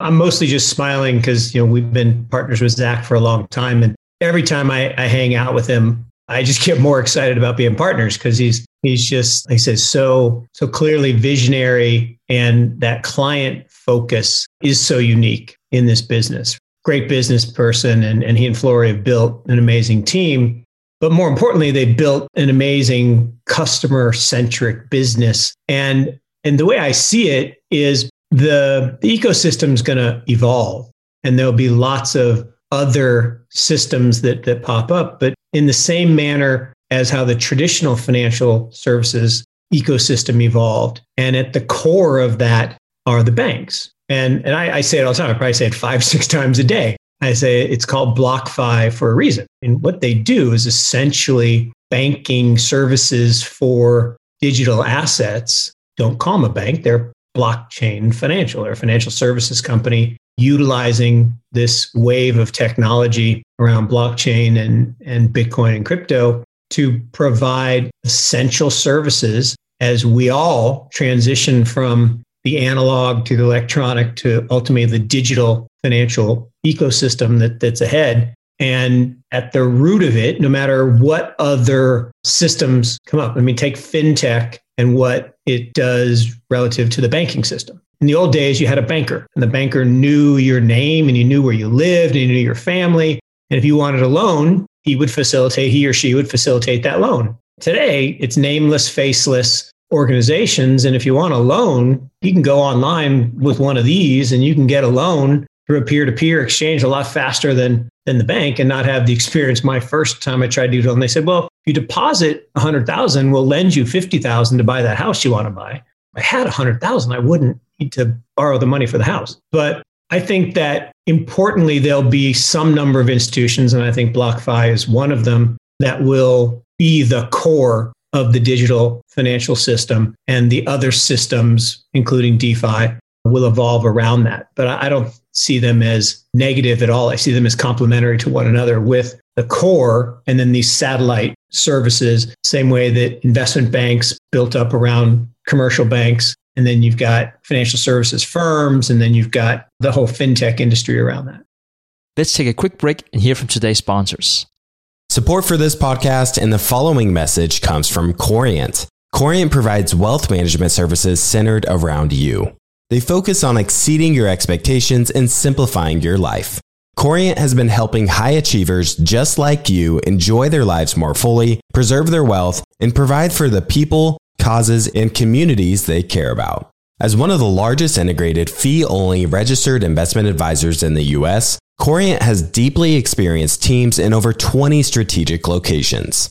I'm mostly just smiling because you know we've been partners with Zach for a long time, and every time I, I hang out with him, I just get more excited about being partners because he's he's just like I said so so clearly visionary and that client focus is so unique in this business. Great business person and, and he and Flori have built an amazing team. But more importantly, they built an amazing customer centric business. And and the way I see it is the, the ecosystem is going to evolve and there'll be lots of other systems that that pop up. But in the same manner as how the traditional financial services ecosystem evolved. And at the core of that are the banks. And, and I, I say it all the time. I probably say it five, six times a day. I say it's called BlockFi for a reason. And what they do is essentially banking services for digital assets. Don't call them a bank, they're blockchain financial or financial services company utilizing this wave of technology around blockchain and, and Bitcoin and crypto to provide essential services as we all transition from the analog to the electronic to ultimately the digital financial ecosystem that, that's ahead. And at the root of it, no matter what other systems come up, I mean, take fintech and what it does relative to the banking system. In the old days, you had a banker, and the banker knew your name and you knew where you lived and you knew your family. And if you wanted a loan, he would facilitate, he or she would facilitate that loan. Today, it's nameless, faceless organizations. And if you want a loan, you can go online with one of these and you can get a loan through a peer to peer exchange a lot faster than, than the bank and not have the experience. My first time I tried to do it, and they said, well, if you deposit 100,000, we'll lend you 50,000 to buy that house you want to buy. If I had 100,000, I wouldn't need to borrow the money for the house. But I think that importantly, there'll be some number of institutions, and I think BlockFi is one of them, that will be the core of the digital financial system. And the other systems, including DeFi, will evolve around that. But I don't see them as negative at all. I see them as complementary to one another with the core and then these satellite services, same way that investment banks built up around commercial banks and then you've got financial services firms, and then you've got the whole fintech industry around that. Let's take a quick break and hear from today's sponsors. Support for this podcast and the following message comes from Corient. Corient provides wealth management services centered around you. They focus on exceeding your expectations and simplifying your life. Corient has been helping high achievers just like you enjoy their lives more fully, preserve their wealth, and provide for the people, causes, and communities they care about. As one of the largest integrated fee only registered investment advisors in the US, Corient has deeply experienced teams in over 20 strategic locations.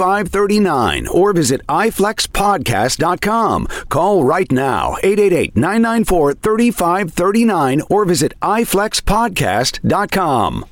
3539 or visit iflexpodcast.com. Call right now 888 994 3539 or visit iflexpodcast.com.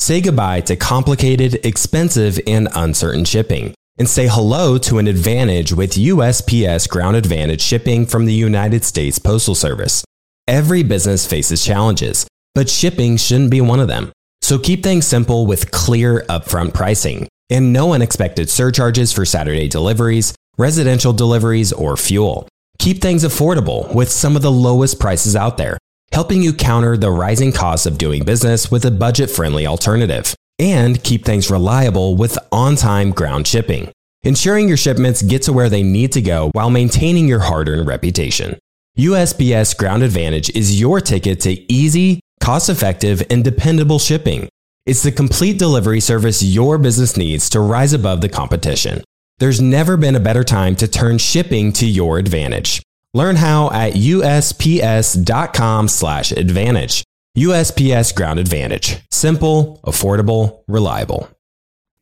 Say goodbye to complicated, expensive, and uncertain shipping and say hello to an advantage with USPS Ground Advantage shipping from the United States Postal Service. Every business faces challenges, but shipping shouldn't be one of them. So keep things simple with clear upfront pricing and no unexpected surcharges for Saturday deliveries, residential deliveries, or fuel. Keep things affordable with some of the lowest prices out there, helping you counter the rising costs of doing business with a budget friendly alternative. And keep things reliable with on time ground shipping, ensuring your shipments get to where they need to go while maintaining your hard earned reputation. USPS Ground Advantage is your ticket to easy, cost effective, and dependable shipping. It's the complete delivery service your business needs to rise above the competition. There's never been a better time to turn shipping to your advantage. Learn how at usps.com/advantage. USPS Ground Advantage. Simple, affordable, reliable.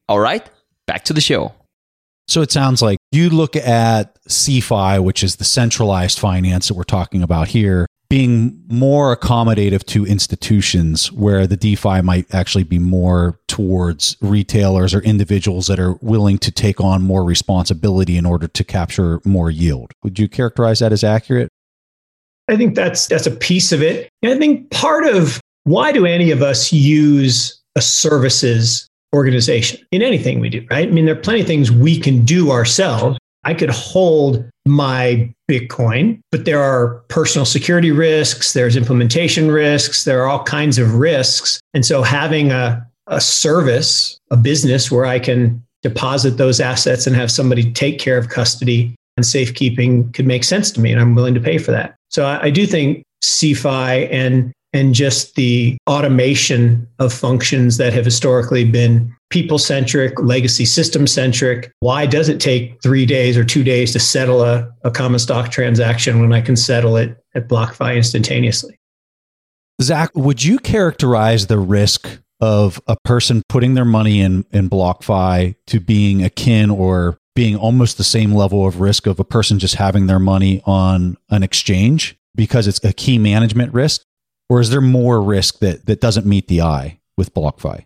All right, back to the show. So it sounds like you look at CeFi, which is the centralized finance that we're talking about here, being more accommodative to institutions where the DeFi might actually be more towards retailers or individuals that are willing to take on more responsibility in order to capture more yield. Would you characterize that as accurate? I think that's that's a piece of it. And I think part of why do any of us use a services organization in anything we do, right? I mean, there are plenty of things we can do ourselves. I could hold my Bitcoin, but there are personal security risks, there's implementation risks, there are all kinds of risks. And so having a, a service, a business where I can deposit those assets and have somebody take care of custody and safekeeping could make sense to me. And I'm willing to pay for that. So I, I do think CeFi and and just the automation of functions that have historically been people centric, legacy system centric. Why does it take three days or two days to settle a, a common stock transaction when I can settle it at BlockFi instantaneously? Zac, would you characterize the risk of a person putting their money in, in BlockFi to being akin or being almost the same level of risk of a person just having their money on an exchange because it's a key management risk? Or is there more risk that, that doesn't meet the eye with BlockFi?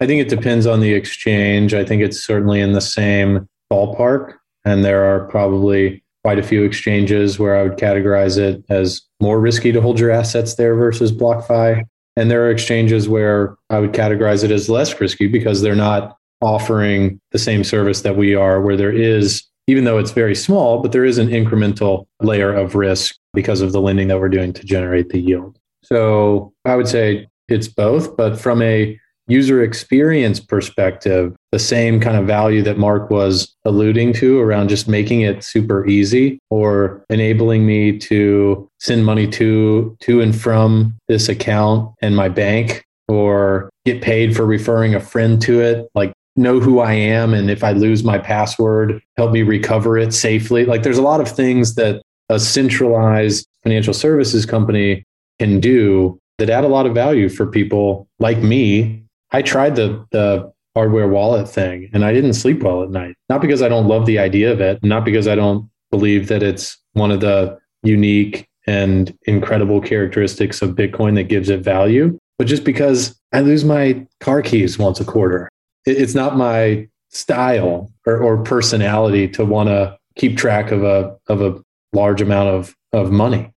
I think it depends on the exchange. I think it's certainly in the same ballpark. And there are probably quite a few exchanges where I would categorize it as more risky to hold your assets there versus BlockFi. And there are exchanges where I would categorize it as less risky because they're not offering the same service that we are, where there is, even though it's very small, but there is an incremental layer of risk because of the lending that we're doing to generate the yield. So I would say it's both, but from a user experience perspective, the same kind of value that Mark was alluding to around just making it super easy or enabling me to send money to to and from this account and my bank or get paid for referring a friend to it like know who I am and if I lose my password help me recover it safely like there's a lot of things that a centralized financial services company can do that add a lot of value for people like me. I tried the the hardware wallet thing and I didn't sleep well at night. Not because I don't love the idea of it, not because I don't believe that it's one of the unique and incredible characteristics of Bitcoin that gives it value, but just because I lose my car keys once a quarter. It's not my style or, or personality to want to keep track of a of a large amount of, of money.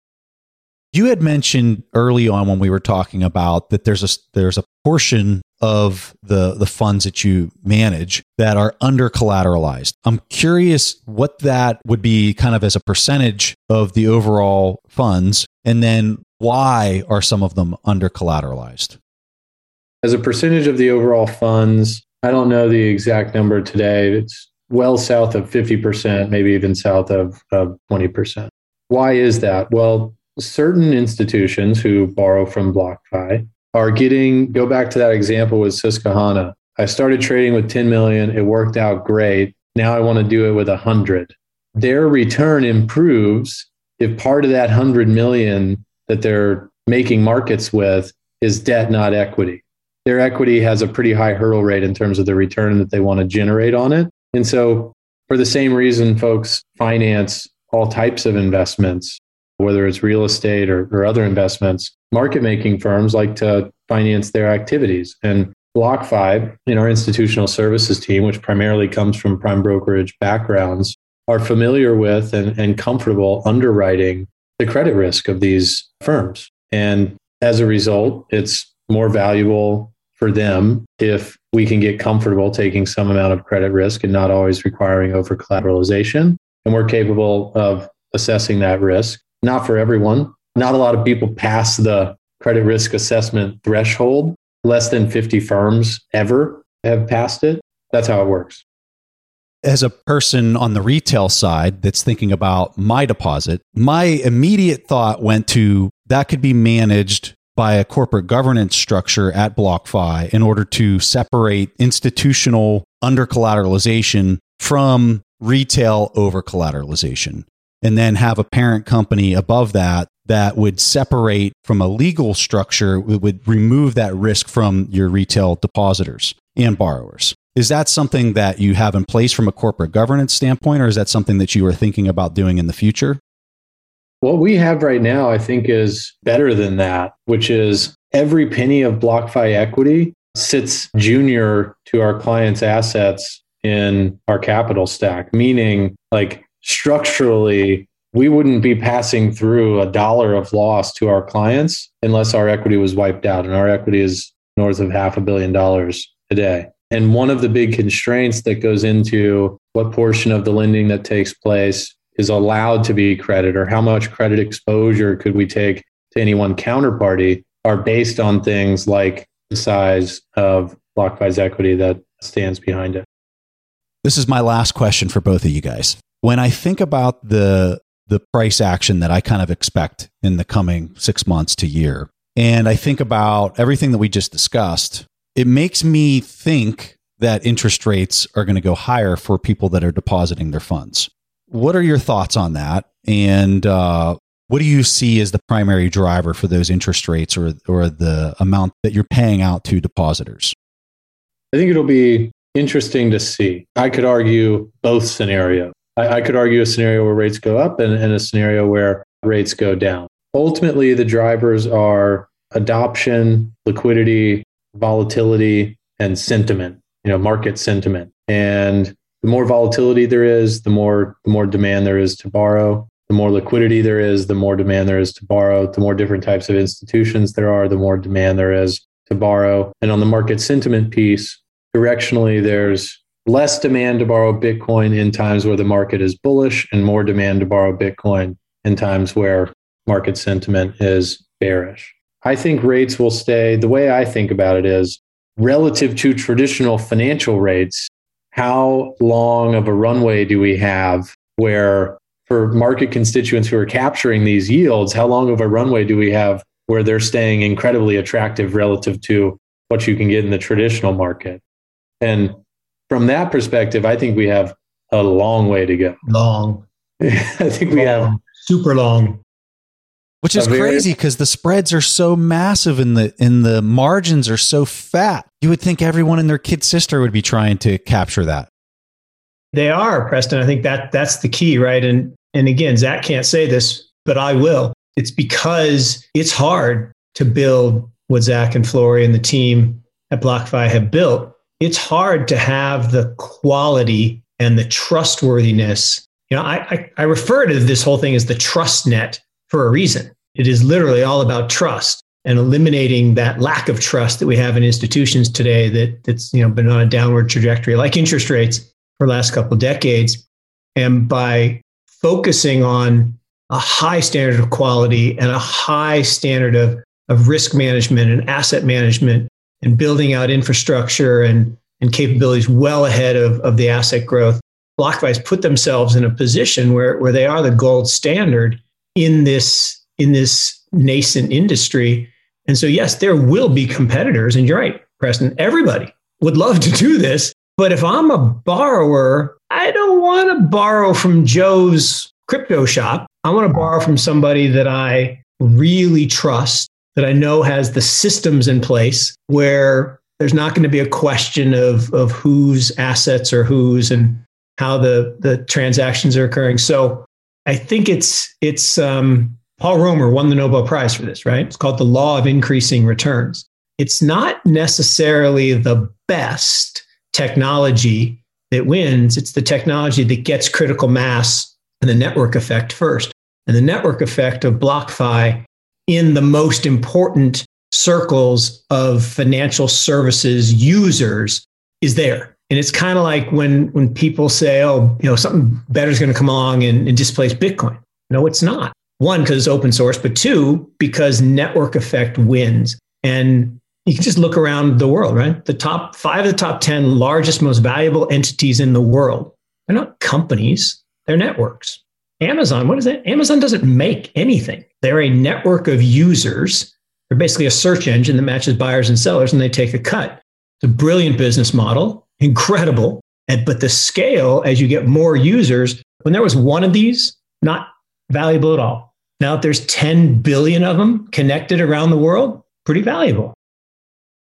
You had mentioned early on when we were talking about that there's a there's a portion of the the funds that you manage that are under collateralized. I'm curious what that would be kind of as a percentage of the overall funds and then why are some of them under collateralized? As a percentage of the overall funds, I don't know the exact number today. It's well south of 50%, maybe even south of, of 20%. Why is that? Well, certain institutions who borrow from BlockFi are getting, go back to that example with Susquehanna. I started trading with 10 million. It worked out great. Now I want to do it with 100. Their return improves if part of that 100 million that they're making markets with is debt, not equity. Their equity has a pretty high hurdle rate in terms of the return that they want to generate on it. And so, for the same reason, folks finance all types of investments, whether it's real estate or, or other investments, market making firms like to finance their activities. And BlockFi, in our institutional services team, which primarily comes from prime brokerage backgrounds, are familiar with and, and comfortable underwriting the credit risk of these firms. And as a result, it's more valuable for them if we can get comfortable taking some amount of credit risk and not always requiring over collateralization. And we're capable of assessing that risk. Not for everyone. Not a lot of people pass the credit risk assessment threshold. Less than 50 firms ever have passed it. That's how it works. As a person on the retail side that's thinking about my deposit, my immediate thought went to that could be managed by a corporate governance structure at BlockFi in order to separate institutional under collateralization from retail over collateralization. And then have a parent company above that that would separate from a legal structure, would remove that risk from your retail depositors and borrowers. Is that something that you have in place from a corporate governance standpoint, or is that something that you are thinking about doing in the future? What we have right now, I think, is better than that, which is every penny of BlockFi equity sits junior to our clients' assets in our capital stack, meaning like structurally, we wouldn't be passing through a dollar of loss to our clients unless our equity was wiped out. And our equity is north of half a billion dollars today. And one of the big constraints that goes into what portion of the lending that takes place is allowed to be credit or how much credit exposure could we take to any one counterparty are based on things like the size of BlockFi's equity that stands behind it. This is my last question for both of you guys. When I think about the the price action that I kind of expect in the coming 6 months to year, and I think about everything that we just discussed, it makes me think that interest rates are going to go higher for people that are depositing their funds. What are your thoughts on that? And uh, what do you see as the primary driver for those interest rates or, or the amount that you're paying out to depositors? I think it'll be interesting to see. I could argue both scenarios. I, I could argue a scenario where rates go up and, and a scenario where rates go down. Ultimately, the drivers are adoption, liquidity, volatility, and sentiment, you know, market sentiment. And the more volatility there is, the more the more demand there is to borrow. The more liquidity there is, the more demand there is to borrow. The more different types of institutions there are, the more demand there is to borrow. And on the market sentiment piece, directionally, there's less demand to borrow Bitcoin in times where the market is bullish and more demand to borrow Bitcoin in times where market sentiment is bearish. I think rates will stay. The way I think about it is relative to traditional financial rates, how long of a runway do we have where for market constituents who are capturing these yields, how long of a runway do we have where they're staying incredibly attractive relative to what you can get in the traditional market? And from that perspective, I think we have a long way to go. Long. I think we have super long. Which is crazy because the spreads are so massive and the and the margins are so fat. You would think everyone and their kid sister would be trying to capture that. They are, Preston. I think that that's the key, right? And and again, Zac can't say this, but I will. It's because it's hard to build what Zac and Flori and the team at BlockFi have built. It's hard to have the quality and the trustworthiness. You know, I, I, I refer to this whole thing as the trust net for a reason. It is literally all about trust and eliminating that lack of trust that we have in institutions today that that's you know been on a downward trajectory like interest rates for the last couple of decades and by focusing on a high standard of quality and a high standard of, of risk management and asset management and building out infrastructure and and capabilities well ahead of, of the asset growth. BlockFi has put themselves in a position where, where they are the gold standard in this in this nascent industry. And so, yes, there will be competitors. And you're right, Preston, everybody would love to do this. But if I'm a borrower, I don't want to borrow from Joe's crypto shop. I want to borrow from somebody that I really trust, that I know has the systems in place where there's not going to be a question of, of whose assets are whose and how the, the transactions are occurring. So I think it's it's um, Paul Romer won the Nobel Prize for this, right? It's called the law of increasing returns. It's not necessarily the best technology that wins, it's the technology that gets critical mass and the network effect first. And the network effect of BlockFi in the most important circles of financial services users is there. And it's kind of like when when people say, "Oh, you know, something better is going to come along and, and displace Bitcoin." No, it's not one, because it's open source, but two, because network effect wins. And you can just look around the world, right? The top five of the top 10 largest, most valuable entities in the world, they're not companies, they're networks. Amazon, what is it? Amazon doesn't make anything. They're a network of users. They're basically a search engine that matches buyers and sellers, and they take a cut. It's a brilliant business model, incredible. And, but the scale, as you get more users, when there was one of these, not valuable at all. Now, if there's 10 billion of them connected around the world, pretty valuable.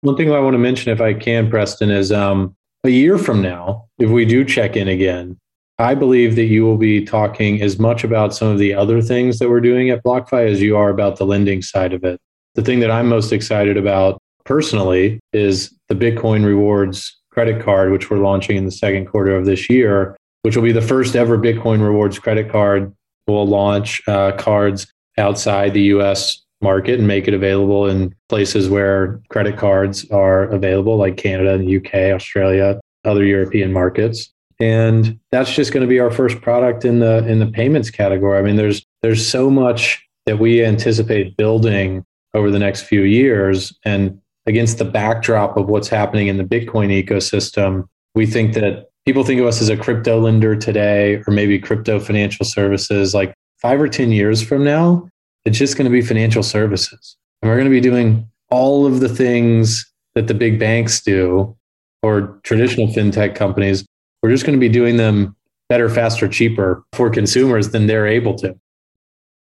One thing I want to mention, if I can, Preston, is um, a year from now, if we do check in again, I believe that you will be talking as much about some of the other things that we're doing at BlockFi as you are about the lending side of it. The thing that I'm most excited about personally is the Bitcoin Rewards credit card, which we're launching in the second quarter of this year, which will be the first ever Bitcoin Rewards credit card We'll launch uh, cards outside the US market and make it available in places where credit cards are available, like Canada the UK, Australia, other European markets. And that's just going to be our first product in the in the payments category. I mean, there's there's so much that we anticipate building over the next few years. And against the backdrop of what's happening in the Bitcoin ecosystem, we think that people think of us as a crypto lender today or maybe crypto financial services like five or 10 years from now, it's just going to be financial services. And we're going to be doing all of the things that the big banks do or traditional fintech companies. We're just going to be doing them better, faster, cheaper for consumers than they're able to.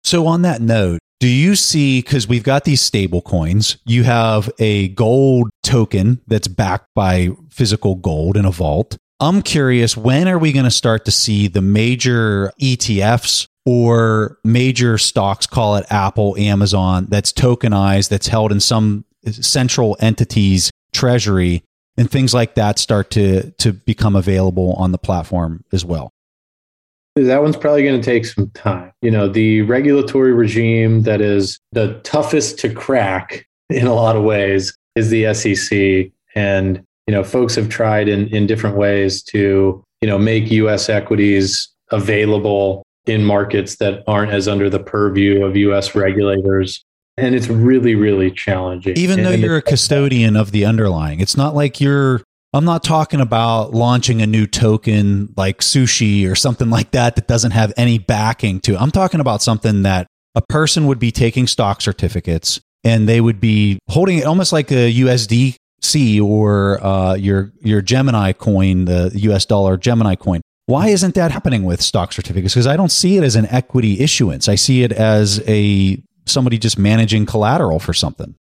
So, on that note, do you see because we've got these stable coins, you have a gold token that's backed by physical gold in a vault. I'm curious, when are we going to start to see the major ETFs or major stocks, call it Apple, Amazon, that's tokenized, that's held in some central entity's treasury, and things like that start to, to become available on the platform as well? That one's probably going to take some time. You know, the regulatory regime that is the toughest to crack in a lot of ways is the SEC. And you know, folks have tried in, in different ways to, you know, make US equities available in markets that aren't as under the purview of US regulators. And it's really, really challenging. Even though and you're a custodian of the underlying, it's not like you're I'm not talking about launching a new token like sushi or something like that that doesn't have any backing to. it. I'm talking about something that a person would be taking stock certificates and they would be holding it almost like a USD C or uh, your your Gemini coin, the U.S. dollar Gemini coin. Why isn't that happening with stock certificates? Because I don't see it as an equity issuance. I see it as a somebody just managing collateral for something.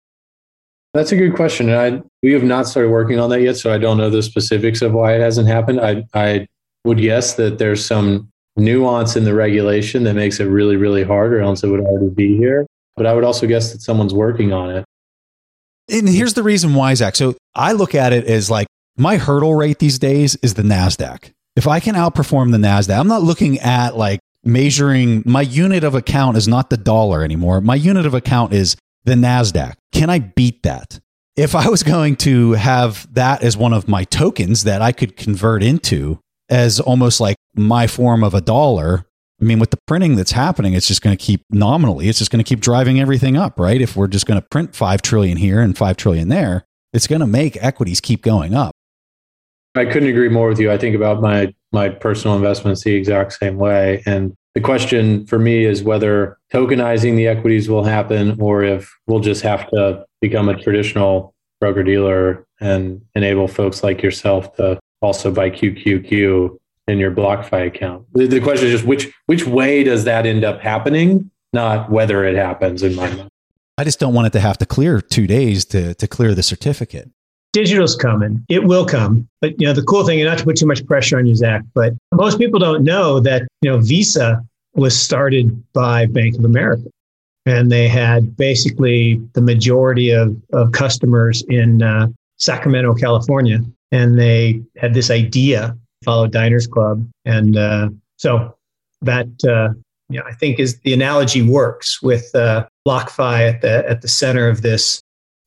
That's a good question. And I we have not started working on that yet, so I don't know the specifics of why it hasn't happened. I I would guess that there's some nuance in the regulation that makes it really, really hard, or else it would already be here. But I would also guess that someone's working on it. And here's the reason why, Zac. So I look at it as like my hurdle rate these days is the NASDAQ. If I can outperform the NASDAQ, I'm not looking at like measuring my unit of account is not the dollar anymore. My unit of account is the NASDAQ. Can I beat that? If I was going to have that as one of my tokens that I could convert into as almost like my form of a dollar, I mean, with the printing that's happening, it's just going to keep nominally, it's just going to keep driving everything up, right? If we're just going to print 5 trillion here and 5 trillion there, it's going to make equities keep going up. I couldn't agree more with you. I think about my my personal investments the exact same way. And the question for me is whether tokenizing the equities will happen or if we'll just have to become a traditional broker dealer and enable folks like yourself to also buy QQQ in your BlockFi account. The, the question is just which which way does that end up happening, not whether it happens in my mind. I just don't want it to have to clear two days to, to clear the certificate digital's coming. It will come. But you know, the cool thing, and not to put too much pressure on you, Zac, but most people don't know that you know Visa was started by Bank of America, and they had basically the majority of of customers in uh, Sacramento, California, and they had this idea, follow Diners Club, and uh, so that. Uh, you know, I think is the analogy works with uh, BlockFi at the at the center of this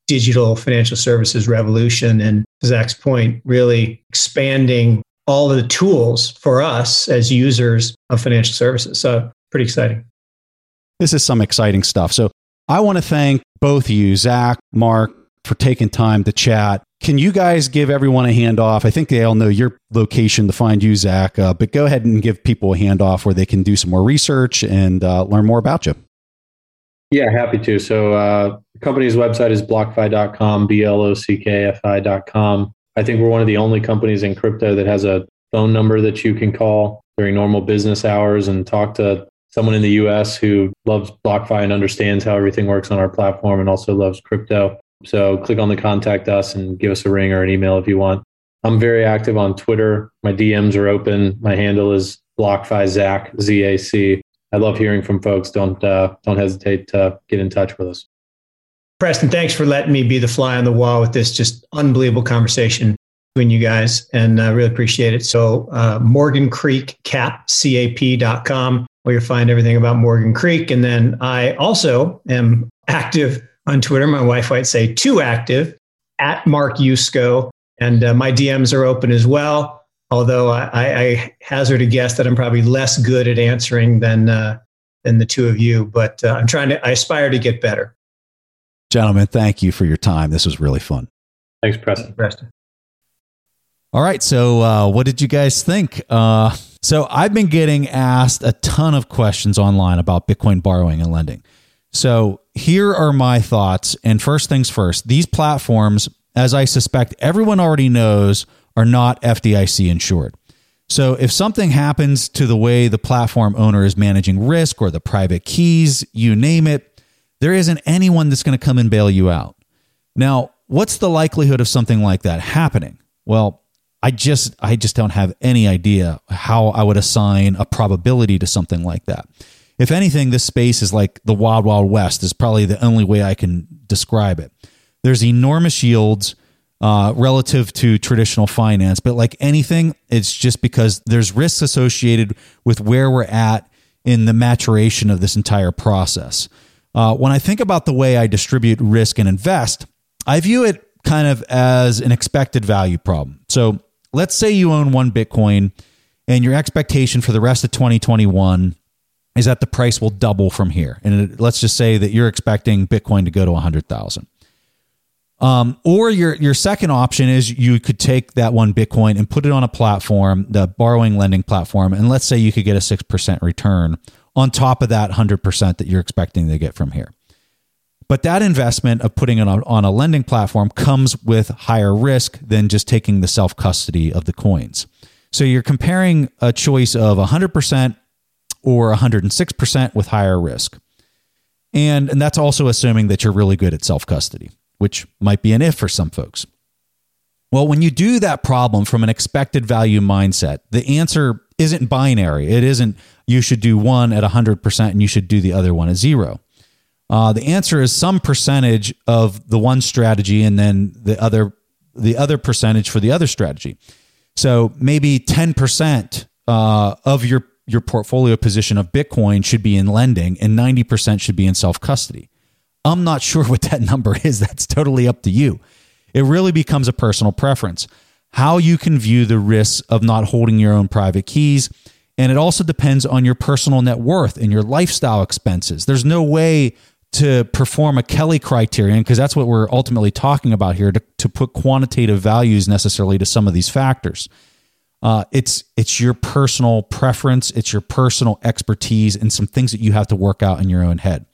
digital financial services revolution. And Zac's point, really expanding all of the tools for us as users of financial services. So pretty exciting. This is some exciting stuff. So I want to thank both you, Zac, Mark, for taking time to chat. Can you guys give everyone a handoff? I think they all know your location to find you, Zac, uh, but go ahead and give people a handoff where they can do some more research and uh, learn more about you. Yeah, happy to. So, uh, the company's website is blockfi.com, B L O C K F I.com. I think we're one of the only companies in crypto that has a phone number that you can call during normal business hours and talk to someone in the US who loves BlockFi and understands how everything works on our platform and also loves crypto. So, click on the contact us and give us a ring or an email if you want. I'm very active on Twitter. My DMs are open. My handle is BlockFi Zac, Z A C. I love hearing from folks. Don't uh, don't hesitate to get in touch with us. Preston, thanks for letting me be the fly on the wall with this just unbelievable conversation between you guys, and I uh, really appreciate it. So, uh, Morgan Creek Cap cap.com, where you'll find everything about Morgan Creek, and then I also am active on Twitter. My wife might say too active at Mark Yusko, and uh, my DMs are open as well although I, I, hazard a guess that I'm probably less good at answering than uh, than the two of you. But uh, I'm trying to. I aspire to get better. Gentlemen, thank you for your time. This was really fun. Thanks, Preston. Preston. All right. So, uh, what did you guys think? Uh, so, I've been getting asked a ton of questions online about Bitcoin borrowing and lending. So, here are my thoughts. And first things first, these platforms, as I suspect everyone already knows, are not FDIC insured. So if something happens to the way the platform owner is managing risk or the private keys, you name it, there isn't anyone that's going to come and bail you out. Now, what's the likelihood of something like that happening? Well, I just I just don't have any idea how I would assign a probability to something like that. If anything, this space is like the wild wild west is probably the only way I can describe it. There's enormous yields uh, relative to traditional finance. But like anything, it's just because there's risks associated with where we're at in the maturation of this entire process. Uh, when I think about the way I distribute risk and invest, I view it kind of as an expected value problem. So let's say you own one Bitcoin and your expectation for the rest of 2021 is that the price will double from here. And let's just say that you're expecting Bitcoin to go to 100,000. Um, or your your second option is you could take that one Bitcoin and put it on a platform, the borrowing lending platform, and let's say you could get a six percent return on top of that hundred percent that you're expecting to get from here. But that investment of putting it on, on a lending platform comes with higher risk than just taking the self custody of the coins. So you're comparing a choice of 100% or 106% with higher risk. And, and that's also assuming that you're really good at self custody which might be an if for some folks. Well, when you do that problem from an expected value mindset, the answer isn't binary. It isn't you should do one at 100% and you should do the other one at zero. Uh, the answer is some percentage of the one strategy and then the other the other percentage for the other strategy. So maybe 10% uh, of your your portfolio position of Bitcoin should be in lending and 90% should be in self custody. I'm not sure what that number is. That's totally up to you. It really becomes a personal preference. How you can view the risks of not holding your own private keys. And it also depends on your personal net worth and your lifestyle expenses. There's no way to perform a Kelly criterion, because that's what we're ultimately talking about here, to, to put quantitative values necessarily to some of these factors. Uh, it's it's your personal preference, it's your personal expertise, and some things that you have to work out in your own head.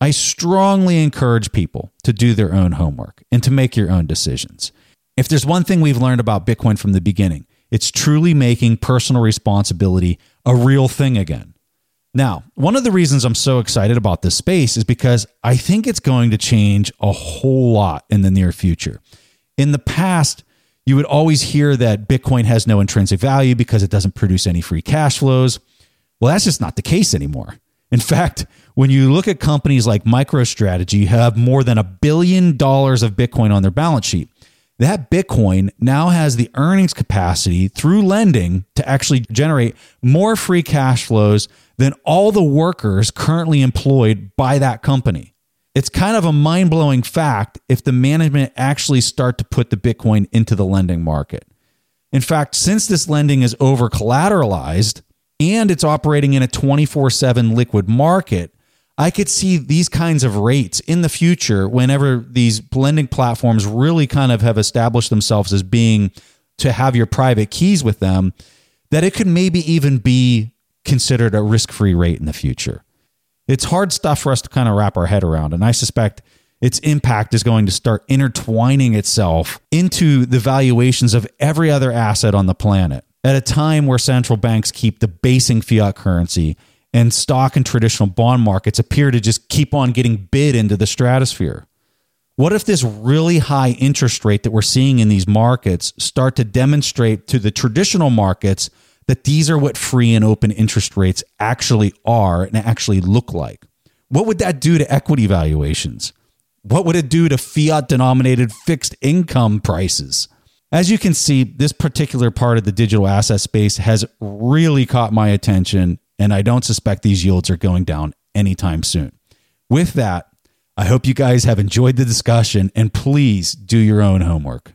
I strongly encourage people to do their own homework and to make your own decisions. If there's one thing we've learned about Bitcoin from the beginning, it's truly making personal responsibility a real thing again. Now, one of the reasons I'm so excited about this space is because I think it's going to change a whole lot in the near future. In the past, you would always hear that Bitcoin has no intrinsic value because it doesn't produce any free cash flows. Well, that's just not the case anymore. In fact, when you look at companies like MicroStrategy, have more than a billion dollars of Bitcoin on their balance sheet. That Bitcoin now has the earnings capacity through lending to actually generate more free cash flows than all the workers currently employed by that company. It's kind of a mind blowing fact if the management actually start to put the Bitcoin into the lending market. In fact, since this lending is over collateralized and it's operating in a 24 7 liquid market, I could see these kinds of rates in the future whenever these lending platforms really kind of have established themselves as being to have your private keys with them, that it could maybe even be considered a risk free rate in the future. It's hard stuff for us to kind of wrap our head around. And I suspect its impact is going to start intertwining itself into the valuations of every other asset on the planet at a time where central banks keep debasing fiat currency and stock and traditional bond markets appear to just keep on getting bid into the stratosphere. What if this really high interest rate that we're seeing in these markets start to demonstrate to the traditional markets that these are what free and open interest rates actually are and actually look like. What would that do to equity valuations? What would it do to fiat denominated fixed income prices? As you can see, this particular part of the digital asset space has really caught my attention, and I don't suspect these yields are going down anytime soon. With that, I hope you guys have enjoyed the discussion and please do your own homework.